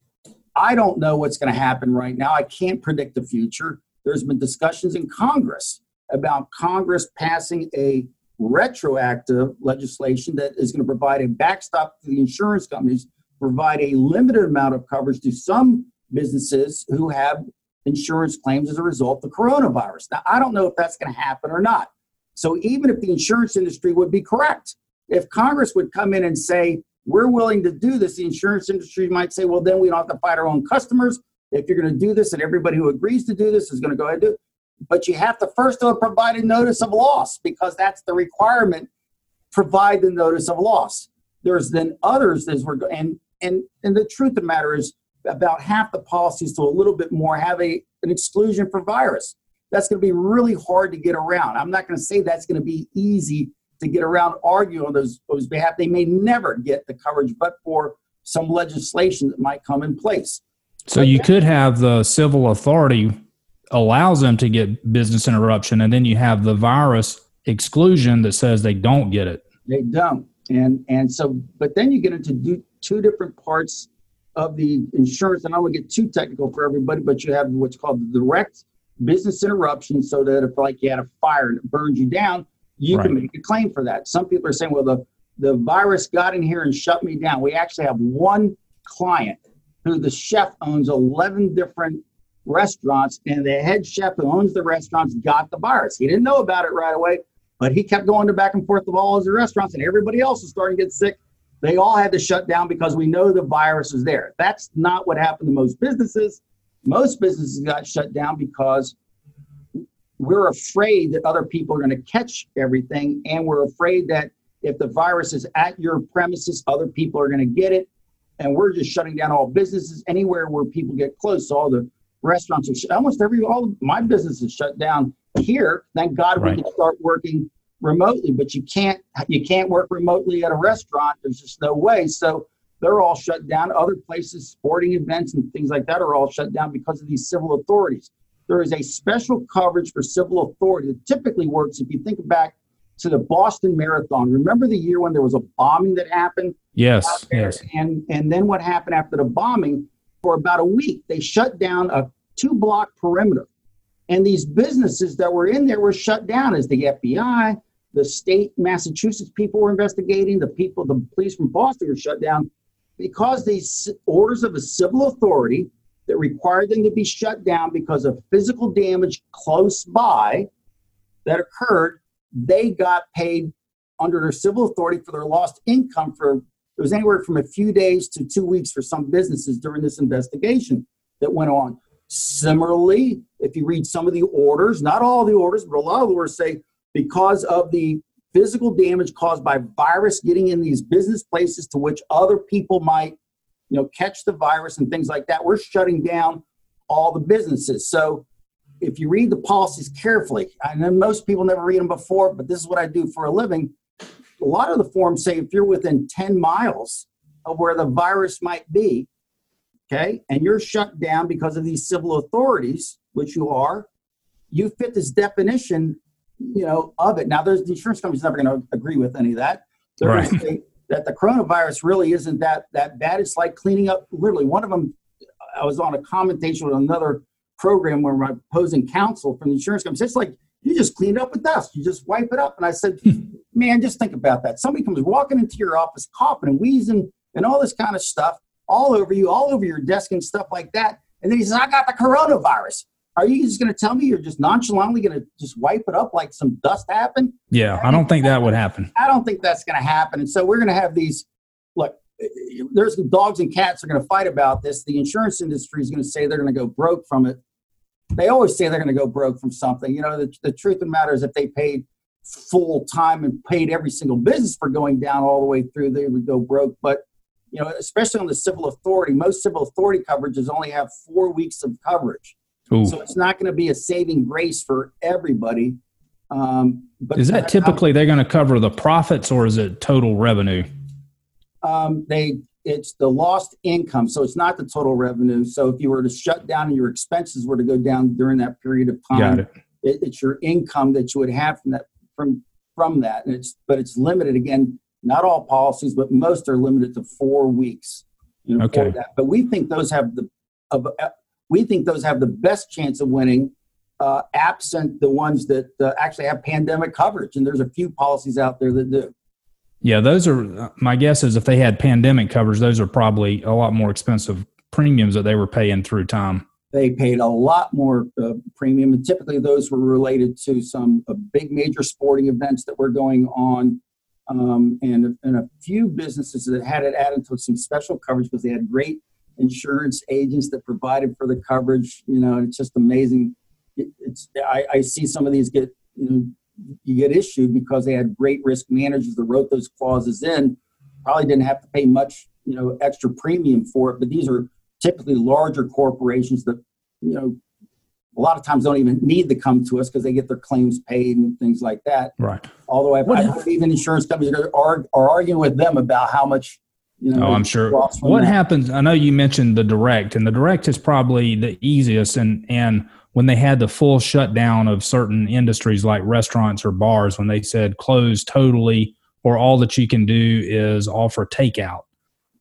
I don't know what's going to happen right now. I can't predict the future. There's been discussions in Congress about Congress passing a retroactive legislation that is going to provide a backstop to the insurance companies, provide a limited amount of coverage to some businesses who have insurance claims as a result of the coronavirus. Now, I don't know if that's going to happen or not. So, even if the insurance industry would be correct, if Congress would come in and say, we're willing to do this, the insurance industry might say, well, then we don't have to fight our own customers. If you're going to do this and everybody who agrees to do this is going to go ahead and do it. But you have to first of provide a notice of loss because that's the requirement. Provide the notice of loss. There's then others as we're and and and the truth of the matter is about half the policies to a little bit more have a an exclusion for virus. That's going to be really hard to get around. I'm not going to say that's going to be easy to get around, argue on those, those behalf. They may never get the coverage, but for some legislation that might come in place. So but you could have the civil authority allows them to get business interruption, and then you have the virus exclusion that says they don't get it. They don't, and and so, but then you get into do, two different parts of the insurance, and I don't want to get too technical for everybody, but you have what's called the direct business interruption, so that if like you had a fire and it burned you down, you right. can make a claim for that. Some people are saying, well, the, the virus got in here and shut me down. We actually have one client who the chef owns 11 different restaurants, and the head chef who owns the restaurants got the virus. He didn't know about it right away, but he kept going to back and forth of all his restaurants, and everybody else was starting to get sick. They all had to shut down because we know the virus is there. That's not what happened to most businesses. Most businesses got shut down because we're afraid that other people are going to catch everything, and we're afraid that if the virus is at your premises, other people are going to get it. And we're just shutting down all businesses anywhere where people get close. So all the restaurants are almost every all my business is shut down here. Thank God right. we can start working remotely, but you can't you can't work remotely at a restaurant. There's just no way. So they're all shut down. Other places, sporting events and things like that, are all shut down because of these civil authorities there is a special coverage for civil authority that typically works if you think back to the Boston Marathon. Remember the year when there was a bombing that happened? Yes, yes. And and then what happened after the bombing? For about a week, they shut down a two-block perimeter, and these businesses that were in there were shut down as the FBI, the state Massachusetts people were investigating, the people, the police from Boston were shut down because these orders of a civil authority that required them to be shut down because of physical damage close by that occurred, they got paid under their civil authority for their lost income for it was anywhere from a few days to two weeks for some businesses during this investigation that went on. Similarly, if you read some of the orders, not all the orders, but a lot of the orders say because of the physical damage caused by virus getting in these business places to which other people might you know, catch the virus and things like that. We're shutting down all the businesses. So if you read the policies carefully, I know most people never read them before, but this is what I do for a living. A lot of the forms say if you're within 10 miles of where the virus might be, okay, and you're shut down because of these civil authorities, which you are, you fit this definition, you know, of it. Now, there's the insurance company's never going to agree with any of that. They're right. going to say, that the coronavirus really isn't that that bad. It's like cleaning up. Literally, one of them. I was on a commentation with another program where my opposing counsel from the insurance company. It's like you just clean it up with dust. You just wipe it up. And I said, hmm. man, just think about that. Somebody comes walking into your office, coughing and wheezing and all this kind of stuff all over you, all over your desk and stuff like that. And then he says, I got the coronavirus. Are you just going to tell me you're just nonchalantly going to just wipe it up like some dust happened? Yeah, I don't think that would happen. I don't think that's going to happen. And so we're going to have these. Look, there's dogs and cats are going to fight about this. The insurance industry is going to say they're going to go broke from it. They always say they're going to go broke from something. You know, the, the truth of the matter is if they paid full time and paid every single business for going down all the way through, they would go broke. But you know, especially on the civil authority, most civil authority coverages only have four weeks of coverage. Ooh. So it's not going to be a saving grace for everybody. Um, but is that typically they're going to cover the profits or is it total revenue? Um, they it's the lost income, so it's not the total revenue. So if you were to shut down and your expenses were to go down during that period of time, it. It, it's your income that you would have from that from from that. And it's but it's limited again. Not all policies, but most are limited to four weeks. You know, okay. But we think those have the of, we think those have the best chance of winning, uh, absent the ones that uh, actually have pandemic coverage. And there's a few policies out there that do. Yeah, those are my guess is if they had pandemic coverage, those are probably a lot more expensive premiums that they were paying through time. They paid a lot more uh, premium, and typically those were related to some uh, big major sporting events that were going on, um, and, and a few businesses that had it added to some special coverage because they had great insurance agents that provided for the coverage. You know, it's just amazing. It, it's I, I, see some of these get you know you get issued because they had great risk managers that wrote those clauses in. Probably didn't have to pay much you know extra premium for it, but these are typically larger corporations that you know a lot of times don't even need to come to us because they get their claims paid and things like that. Right. Although I, I believe in insurance companies are, are arguing with them about how much you know, oh, I'm sure. What that. happens? I know you mentioned the direct, and the direct is probably the easiest. And and when they had the full shutdown of certain industries like restaurants or bars, when they said close totally, or all that you can do is offer takeout.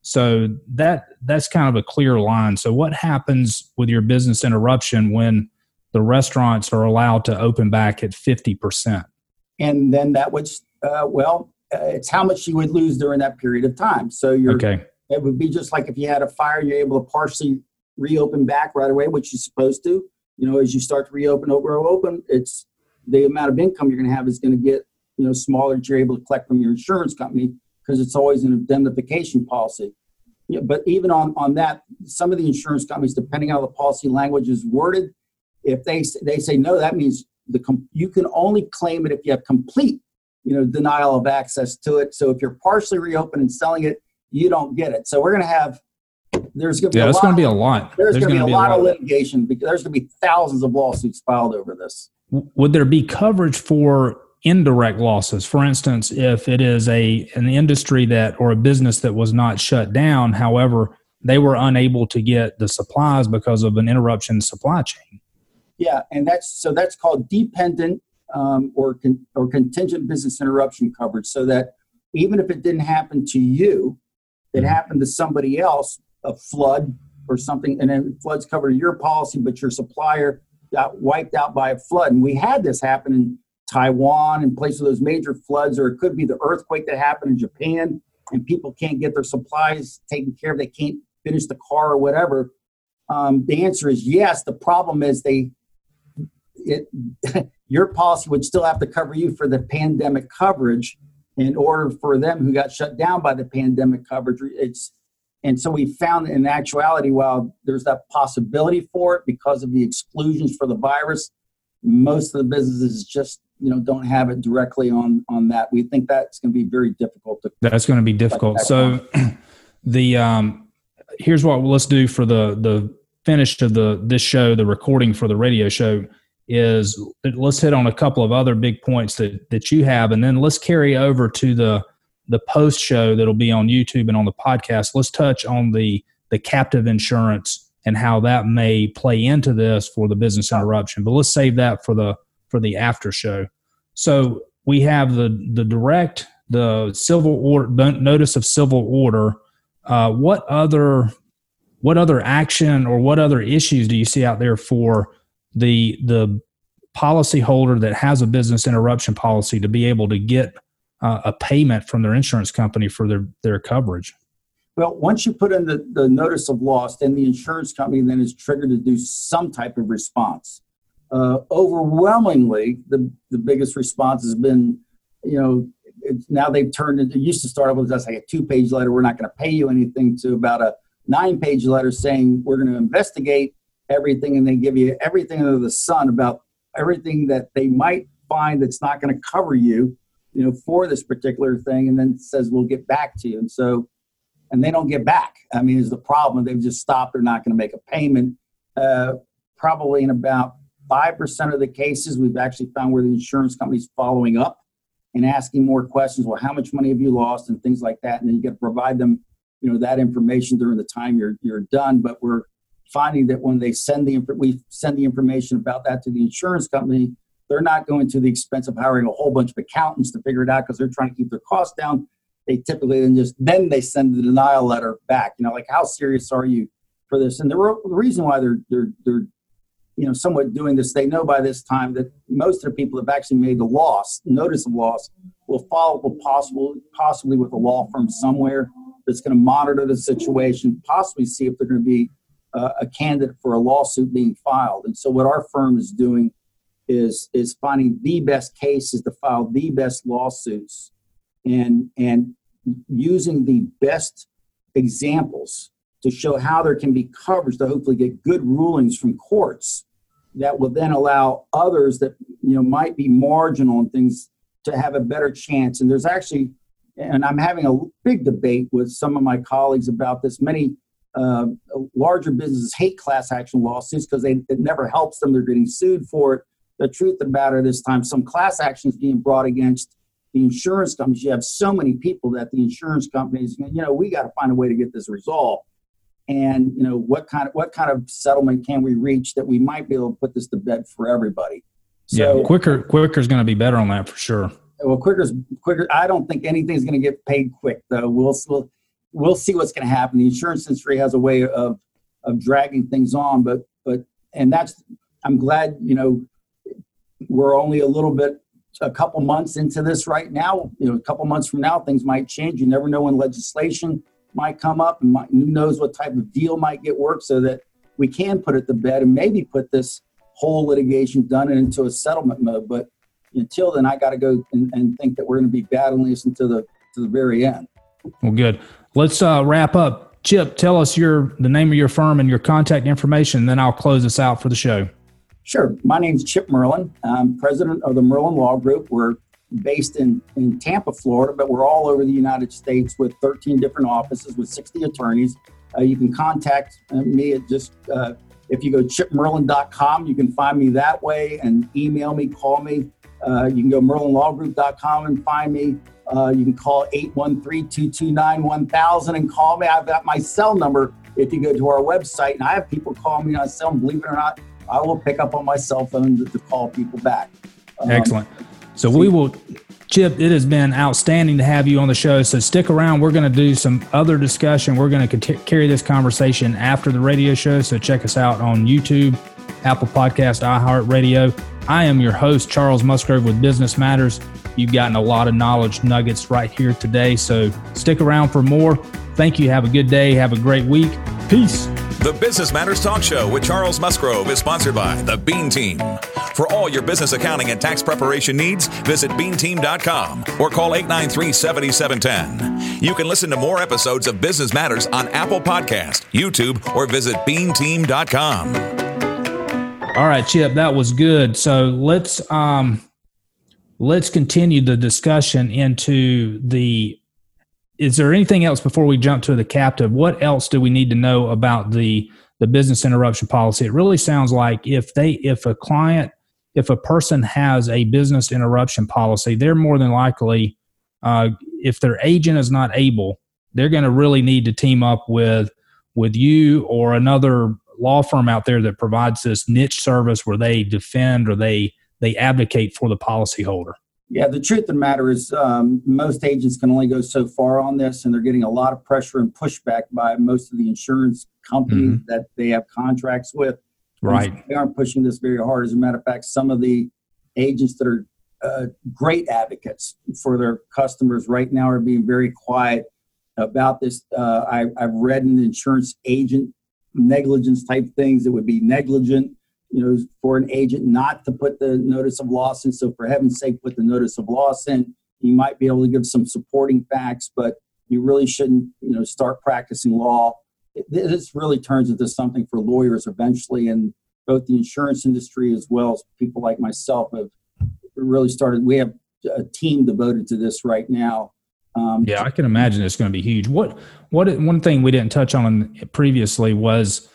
So that that's kind of a clear line. So what happens with your business interruption when the restaurants are allowed to open back at fifty percent? And then that would uh, well, Uh, it's how much you would lose during that period of time. So you're okay. It would be just like if you had a fire, you're able to partially reopen back right away, which you're supposed to. You know, as you start to reopen, over open, it's the amount of income you're going to have is going to get you know smaller that you're able to collect from your insurance company because it's always an indemnification policy. Yeah, but even on on that, some of the insurance companies, depending on how the policy language is worded, if they they say no, that means the you can only claim it if you have complete you know denial of access to it. So if you're partially reopened and selling it, you don't get it. So we're going to have there's going to be yeah, there's going to be a lot. There's, there's going to be a lot, lot of litigation because there's going to be thousands of lawsuits filed over this. Would there be coverage for indirect losses? For instance, if it is a an industry that or a business that was not shut down, however, they were unable to get the supplies because of an interruption in supply chain. Yeah, and that's so that's called dependent um, or, con- or contingent business interruption coverage so that even if it didn't happen to you, it mm-hmm. happened to somebody else, a flood or something, and then floods covered your policy, but your supplier got wiped out by a flood. And we had this happen in Taiwan and place of those major floods, or it could be the earthquake that happened in Japan, and people can't get their supplies taken care of. They can't finish the car or whatever. Um, the answer is yes. The problem is they it your policy would still have to cover you for the pandemic coverage in order for them who got shut down by the pandemic coverage. It's and so we found in actuality, while there's that possibility for it because of the exclusions for the virus, most of the businesses just you know don't have it directly on on that. We think that's going to be very difficult to. That's going to be difficult. So the um, here's what let's do for the the finish of the this show, the recording for the radio show is let's hit on a couple of other big points that that you have, and then let's carry over to the the post show that'll be on YouTube and on the podcast. Let's touch on the the captive insurance and how that may play into this for the business interruption. But let's save that for the for the after show. So we have the the direct the civil order notice of civil order. Uh, what other what other action or what other issues do you see out there for the the policyholder that has a business interruption policy to be able to get uh, a payment from their insurance company for their their coverage. Well, once you put in the, the notice of loss, then the insurance company then is triggered to do some type of response. Uh, overwhelmingly, the, the biggest response has been, you know, now they've turned it. It used to start with just like a two-page letter. We're not going to pay you anything. To about a nine-page letter saying we're going to investigate everything, and they give you everything under the sun about everything that they might find that's not going to cover you, you know, for this particular thing, and then says we'll get back to you. And so, and they don't get back. I mean, is the problem? They've just stopped. They're not going to make a payment. Uh, probably in about five percent of the cases, we've actually found where the insurance company's following up and asking more questions. Well, how much money have you lost, and things like that. And then you got to provide them, you know, that information during the time you're you're done. But we're finding that when they send the we send the information about that to the insurance company, they're not going to the expense of hiring a whole bunch of accountants to figure it out because they're trying to keep their costs down. They typically then just then they send the denial letter back. You know, like how serious are you for this? And the, re- the reason why they're they're they're you know somewhat doing this, they know by this time that most of the people have actually made the loss, notice of loss, will follow up possible possibly with a law firm somewhere that's going to monitor the situation, possibly see if they're going to be uh, a candidate for a lawsuit being filed. And so what our firm is doing is is finding the best cases to file the best lawsuits and and using the best examples to show how there can be coverage to hopefully get good rulings from courts that will then allow others that you know might be marginal and things to have a better chance and there's actually and i'm having a big debate with some of my colleagues about this many uh, larger businesses hate class action lawsuits because it never helps them. They're getting sued for it. The truth of the matter this time some class actions being brought against the insurance companies. You have so many people that the insurance companies you know we got to find a way to get this resolved. And you know what kind of what kind of settlement can we reach that we might be able to put this to bed for everybody? So, yeah quicker quicker is going to be better on that for sure. Well quicker quicker i don't think anything's going to get paid quick though. We'll we'll, we'll see what's going to happen. The insurance industry has a way of of dragging things on but but and that's i'm glad you know we're only a little bit a couple months into this right now. You know a couple months from now things might change. You never know when legislation might come up and might, who knows what type of deal might get worked so that we can put it to bed and maybe put this whole litigation done into a settlement mode. But until then i got to go and, and, think that we're going to be battling this until the to the very end well good let's uh, wrap up chip tell us your the name of your firm and your contact information then i'll close us out for the show Sure. My name is Chip Merlin. I'm president of the Merlin Law Group. We're based in, in Tampa, Florida, but we're all over the United States with 13 different offices with 60 attorneys. Uh, you can contact uh, me at just, uh, if you go chipmerlin.com, you can find me that way and email me, call me. Uh, you can go merlinlawgroup.com and find me. Uh, you can call 813 229 1000 and call me. I've got my cell number if you go to our website. And I have people call me on cell, believe it or not, I will pick up on my cell phone to, to call people back. Um, Excellent. So we will, Chip. It has been outstanding to have you on the show. So stick around. We're going to do some other discussion. We're going to carry this conversation after the radio show. So check us out on YouTube, Apple Podcast, iHeartRadio. I am your host, Charles Musgrove with Business Matters. You've gotten a lot of knowledge nuggets right here today. So stick around for more. Thank you. Have a good day. Have a great week. Peace. The Business Matters Talk Show with Charles Musgrove is sponsored by The Bean Team. For all your business accounting and tax preparation needs, visit beanteam.com or call 893 7710. You can listen to more episodes of Business Matters on Apple Podcast, YouTube, or visit beanteam.com. All right, Chip, that was good. So let's um let's continue the discussion into the is there anything else before we jump to the captive? What else do we need to know about the the business interruption policy? It really sounds like if they if a client if a person has a business interruption policy, they're more than likely uh, if their agent is not able, they're going to really need to team up with with you or another law firm out there that provides this niche service where they defend or they they advocate for the policyholder. Yeah, the truth of the matter is, um, most agents can only go so far on this, and they're getting a lot of pressure and pushback by most of the insurance companies mm-hmm. that they have contracts with. Right. They aren't pushing this very hard. As a matter of fact, some of the agents that are uh, great advocates for their customers right now are being very quiet about this. Uh, I, I've read in the insurance agent negligence type things It would be negligent you know, for an agent not to put the notice of loss in. So for heaven's sake, put the notice of loss in. you might be able to give some supporting facts, but you really shouldn't, you know, start practicing law. It, this really turns into something for lawyers eventually, and both the insurance industry as well as people like myself have really started. We have a team devoted to this right now. Um, yeah, I can imagine it's going to be huge. What what one thing we didn't touch on previously was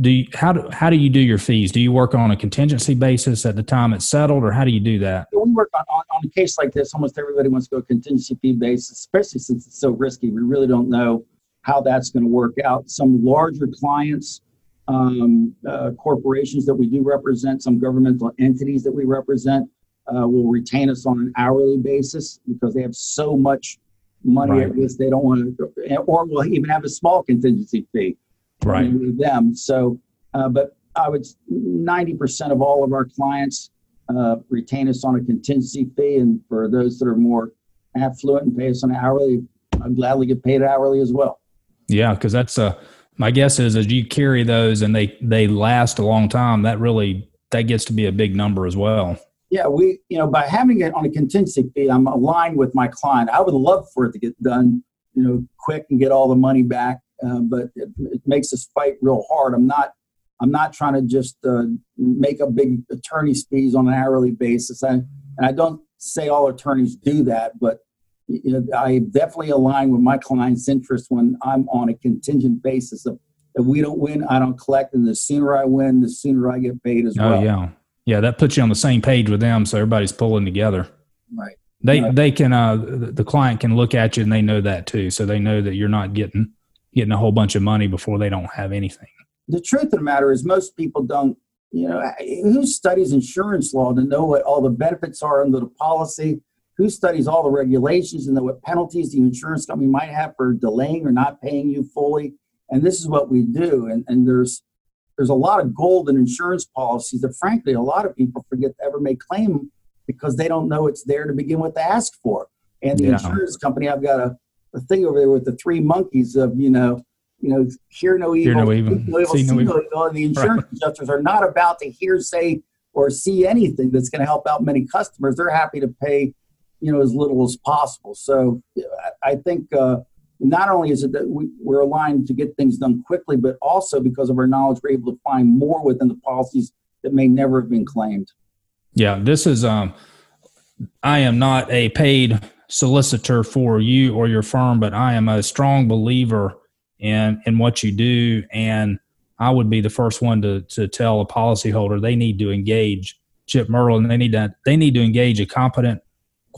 do you, how do how do you do your fees? Do you work on a contingency basis at the time it's settled, or how do you do that? We work on, on, on a case like this. Almost everybody wants to go contingency fee basis, especially since it's so risky. We really don't know how that's going to work out. Some larger clients, um, uh, corporations that we do represent, some governmental entities that we represent, uh, will retain us on an hourly basis because they have so much money right. at risk they don't want to, or will even have a small contingency fee right. with them. So, uh, but I would 90% of all of our clients uh, retain us on a contingency fee, and for those that are more affluent and pay us on hourly, I'd gladly get paid hourly as well. Yeah, because that's a my guess is as you carry those and they they last a long time, that really that gets to be a big number as well. Yeah, we you know by having it on a contingency fee, I'm aligned with my client. I would love for it to get done, you know, quick and get all the money back uh, but it, it, makes us fight real hard. I'm not I'm not trying to just uh, make a big attorney's fees on an hourly basis. I, and I don't say all attorneys do that, but you know, I definitely align with my client's interest when I'm on a contingent basis. Of, if we don't win, I don't collect, and the sooner I win, the sooner I get paid as oh, well. Oh yeah, yeah, that puts you on the same page with them, so everybody's pulling together. Right. They they can uh the client can look at you and they know that too, so they know that you're not getting getting a whole bunch of money before they don't have anything. The truth of the matter is, most people don't. You know, who studies insurance law to know what all the benefits are under the policy? Who studies all the regulations and what penalties the insurance company might have for delaying or not paying you fully? And this is what we do. And, and there's there's a lot of gold in insurance policies that, frankly, a lot of people forget to ever make claim because they don't know it's there to begin with to ask for. And the yeah. insurance company, I've got a the thing over there with the three monkeys of you know you know hear no evil, hear no evil, no evil see, see no evil. evil. And the insurance right. adjusters are not about to hear say or see anything that's going to help out many customers. They're happy to pay you know as little as possible. So I think. Uh, not only is it that we, we're aligned to get things done quickly, but also because of our knowledge, we're able to find more within the policies that may never have been claimed. Yeah, this is um I am not a paid solicitor for you or your firm, but I am a strong believer in in what you do, and I would be the first one to to tell a policyholder they need to engage Chip Merlin. They need to they need to engage a competent,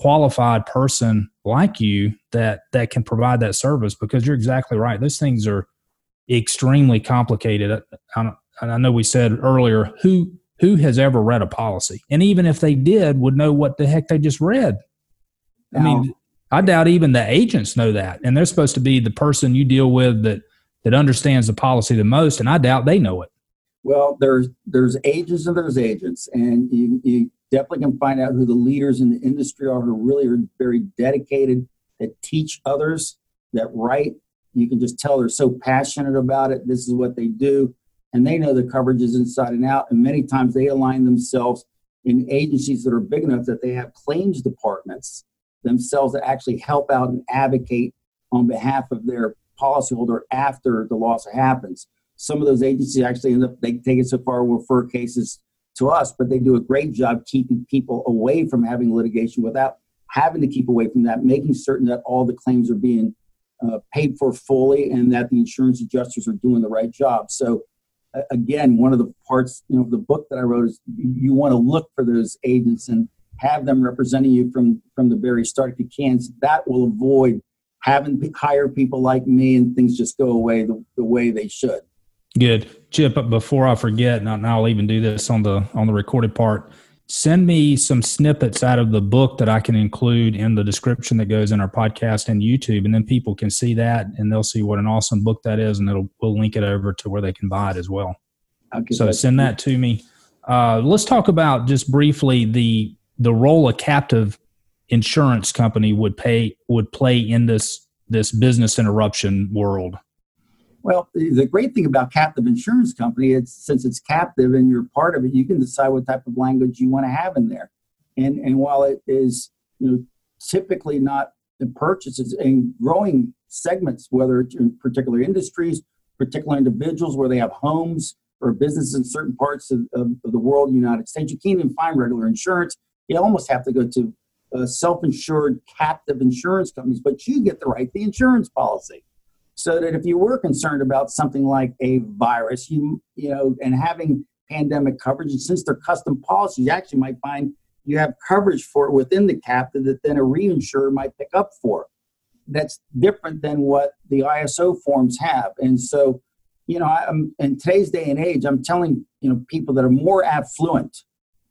qualified person like you that that can provide that service because you're exactly right. Those things are extremely complicated. I, I know we said earlier who who has ever read a policy, and even if they did, would know what the heck they just read. I mean, I doubt even the agents know that, and they're supposed to be the person you deal with that that understands the policy the most, and I doubt they know it. Well, there's there's agents and there's agents, and you, you definitely can find out who the leaders in the industry are who really are very dedicated, that teach others, that write. You can just tell they're so passionate about it. This is what they do, and they know the coverage is inside and out. And many times they align themselves in agencies that are big enough that they have claims departments themselves that actually help out and advocate on behalf of their policyholder after the loss happens. Some of those agencies actually end up they take it so far refer cases to us, but they do a great job keeping people away from having litigation without having to keep away from that, making certain that all the claims are being uh, paid for fully and that the insurance adjusters are doing the right job. So uh, again, one of the parts you know of the book that I wrote is you, want to look for those agents and have them representing you from from the very start if you can. So that will avoid having hire people like me and things just go away the, the way they should. Good, Chip. Before I forget, and I'll even do this on the on the recorded part. Send me some snippets out of the book that I can include in the description that goes in our podcast and YouTube, and then people can see that and they'll see what an awesome book that is, and it'll we'll link it over to where they can buy it as well. So send that to me. Uh, let's talk about just briefly the the role a captive insurance company would pay would play in this this business interruption world? Well, the great thing about captive insurance company is since it's captive and you're part of it, you can decide what type of language you want to have in there. And and while it is you know typically not the purchases in growing segments, whether it's in particular industries, particular individuals where they have homes or businesses in certain parts of, of, of the world, United States. You can't even find regular insurance. You almost have to go to uh, self-insured captive insurance companies, but you get the right the insurance policy. So that if you were concerned about something like a virus, you you know, and having pandemic coverage, and since they're custom policies, you actually might find you have coverage for it within the captive that then a reinsurer might pick up for. That's different than what the ISO forms have. And so, you know, I'm, in today's day and age, I'm telling you know people that are more affluent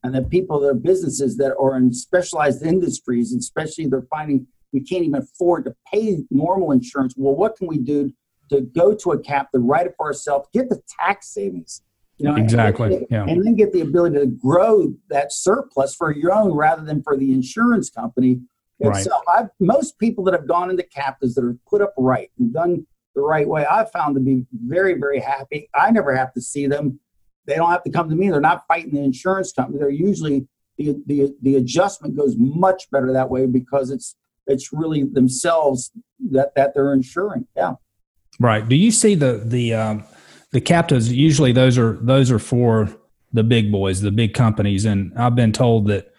and the people that are businesses that are in specialized industries, especially they're finding we can't even afford to pay normal insurance. Well, what can we do to go to a captive, write it for ourselves, get the tax savings? You know, exactly. And, yeah. and then get the ability to grow that surplus for your own rather than for the insurance company itself. Right. I've, most people that have gone into captives that are put up right and done the right way, I've found to be very, very happy. I never have to see them. They don't have to come to me. They're not fighting the insurance company. They're usually the, the, the adjustment goes much better that way because it's it's really themselves that that they're insuring. Yeah. Right. Do you see the the um, the captives? Usually, those are those are for the big boys, the big companies, and I've been told that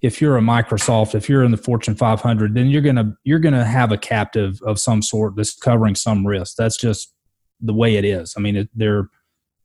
if you're a Microsoft, if you're in the Fortune 500, then you're gonna you're gonna have a captive of some sort that's covering some risk. That's just the way it is. I mean, it, they're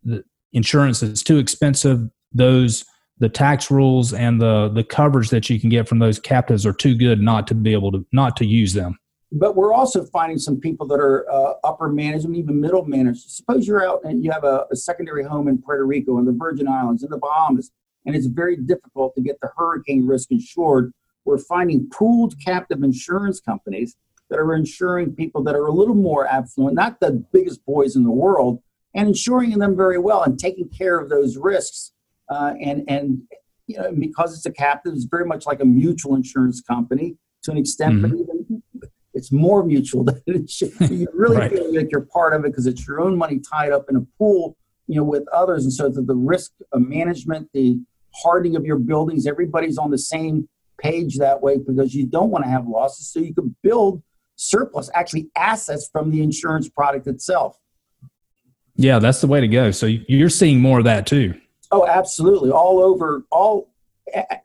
the insurance is too expensive. Those the tax rules and the the coverage that you can get from those captives are too good not to be able to not to use them. But we're also finding some people that are uh, upper management, even middle management. Suppose you're out and you have a, a secondary home in Puerto Rico, in the Virgin Islands, in the Bahamas, and it's very difficult to get the hurricane risk insured. We're finding pooled captive insurance companies that are insuring people that are a little more affluent, not the biggest boys in the world, and insuring them very well and taking care of those risks uh, and and you know because it's a captive, it's very much like a mutual insurance company to an extent, mm-hmm. but even it's more mutual than it should. You really right. feel like you're part of it because it's your own money tied up in a pool, you know, with others, and so the, the risk of management, the hardening of your buildings, everybody's on the same page that way because you don't want to have losses, so you can build surplus, actually assets from the insurance product itself. Yeah, that's the way to go. So you're seeing more of that too. Oh, absolutely. All over, all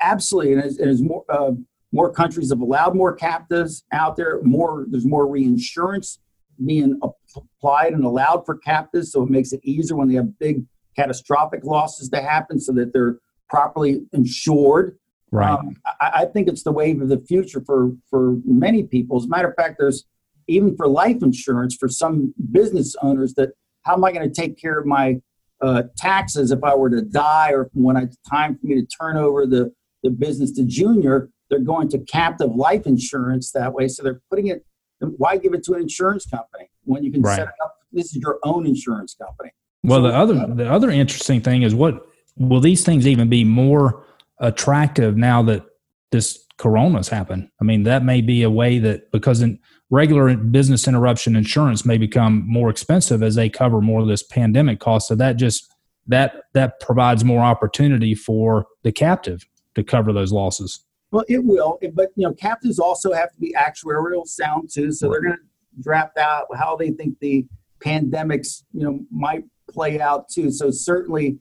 absolutely. And as, as more uh, more countries have allowed more captives out there, more there's more reinsurance being applied and allowed for captives, so it makes it easier when they have big catastrophic losses to happen, so that they're properly insured. Right. Um, I, I think it's the wave of the future for for many people. As a matter of fact, there's even for life insurance for some business owners that how am I going to take care of my uh, taxes if I were to die or when it's time for me to turn over the, the business to junior, they're going to captive life insurance that way. So they're putting it, why give it to an insurance company when you can right. set it up? This is your own insurance company. Well, so, the other the other interesting thing is what will these things even be more attractive now that this corona's happened? I mean, that may be a way that because in regular business interruption insurance may become more expensive as they cover more of this pandemic cost. So that just that that provides more opportunity for the captive to cover those losses. Well, it will, but you know, captives also have to be actuarial sound too. So right. they're going to draft out how they think the pandemics, you know, might play out too. So certainly,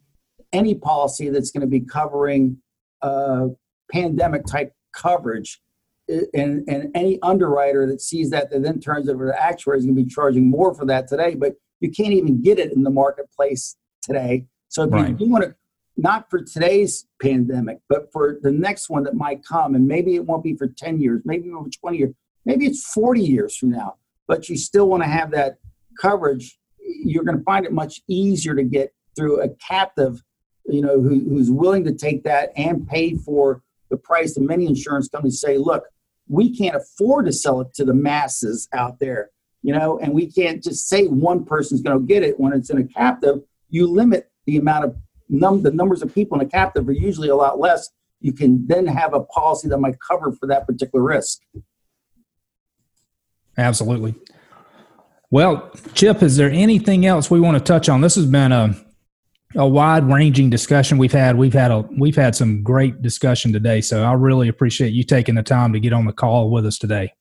any policy that's going to be covering uh, pandemic type coverage and, and any underwriter that sees that that then turns over to actuary is going to be charging more for that today but you can't even get it in the marketplace today so if right. you want to not for today's pandemic but for the next one that might come and maybe it won't be for 10 years maybe over 20 years maybe it's 40 years from now but you still want to have that coverage you're going to find it much easier to get through a captive you know who, who's willing to take that and pay for the price and many insurance companies say look we can't afford to sell it to the masses out there, you know, and we can't just say one person's going to get it when it's in a captive. You limit the amount of num the numbers of people in a captive are usually a lot less. You can then have a policy that might cover for that particular risk. Absolutely. Well, Chip, is there anything else we want to touch on? This has been a a wide ranging discussion we've had. We've had a we've had some great discussion today. So I really appreciate you taking the time to get on the call with us today.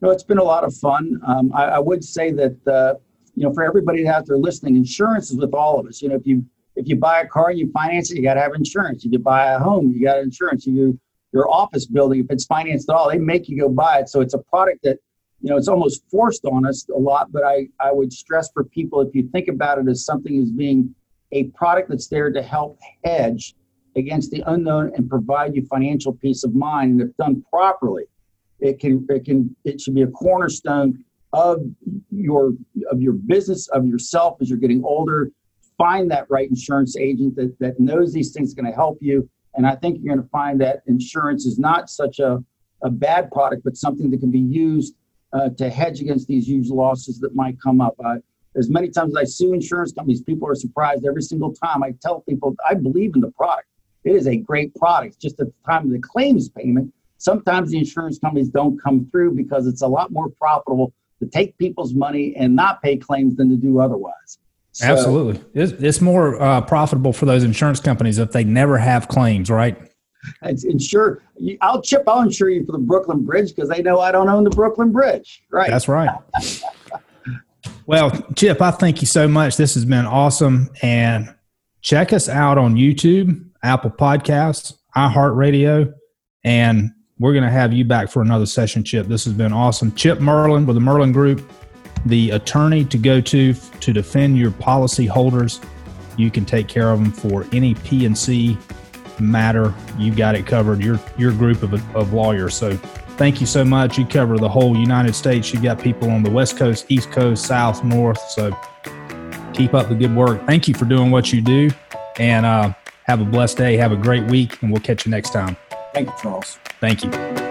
No, it's been a lot of fun. Um, I, I, would say that uh, you know for everybody out there listening, insurance is with all of us. You know, if you if you buy a car and you finance it, you got to have insurance. If you buy a home, you got insurance. You your office building, if it's financed at all, they make you go buy it. So it's a product that you know it's almost forced on us a lot. But I I would stress for people if you think about it as something as being a product that's there to help hedge against the unknown and provide you financial peace of mind. And if done properly, it can it can it should be a cornerstone of your of your business of yourself as you're getting older. Find that right insurance agent that that knows these things going to help you. And I think you're going to find that insurance is not such a, a bad product, but something that can be used uh, to hedge against these huge losses that might come up. Uh, as many times as I sue insurance companies, people are surprised every single time. I tell people I believe in the product. It is a great product. Just at the time of the claims payment, sometimes the insurance companies don't come through because it's a lot more profitable to take people's money and not pay claims than to do otherwise. So, Absolutely. It's, it's more uh, profitable for those insurance companies if they never have claims, right? It's insure. I'll chip. I'll insure you for the Brooklyn Bridge because they know I don't own the Brooklyn Bridge. Right. That's right. Well, Chip, I thank you so much. This has been awesome. And check us out on YouTube, Apple Podcasts, iHeartRadio, and we're going to have you back for another session, Chip. This has been awesome. Chip Merlin with the Merlin Group, the attorney to go to to defend your policy holders. You can take care of them for any P&C matter. You've got it covered. Your your group of, of lawyers. So thank you so much. You cover the whole United States. You got people on the West Coast, East Coast, South, North. So keep up the good work. Thank you for doing what you do. And uh, have a blessed day. Have a great week. And we'll catch you next time. Thank you, Charles. Thank you.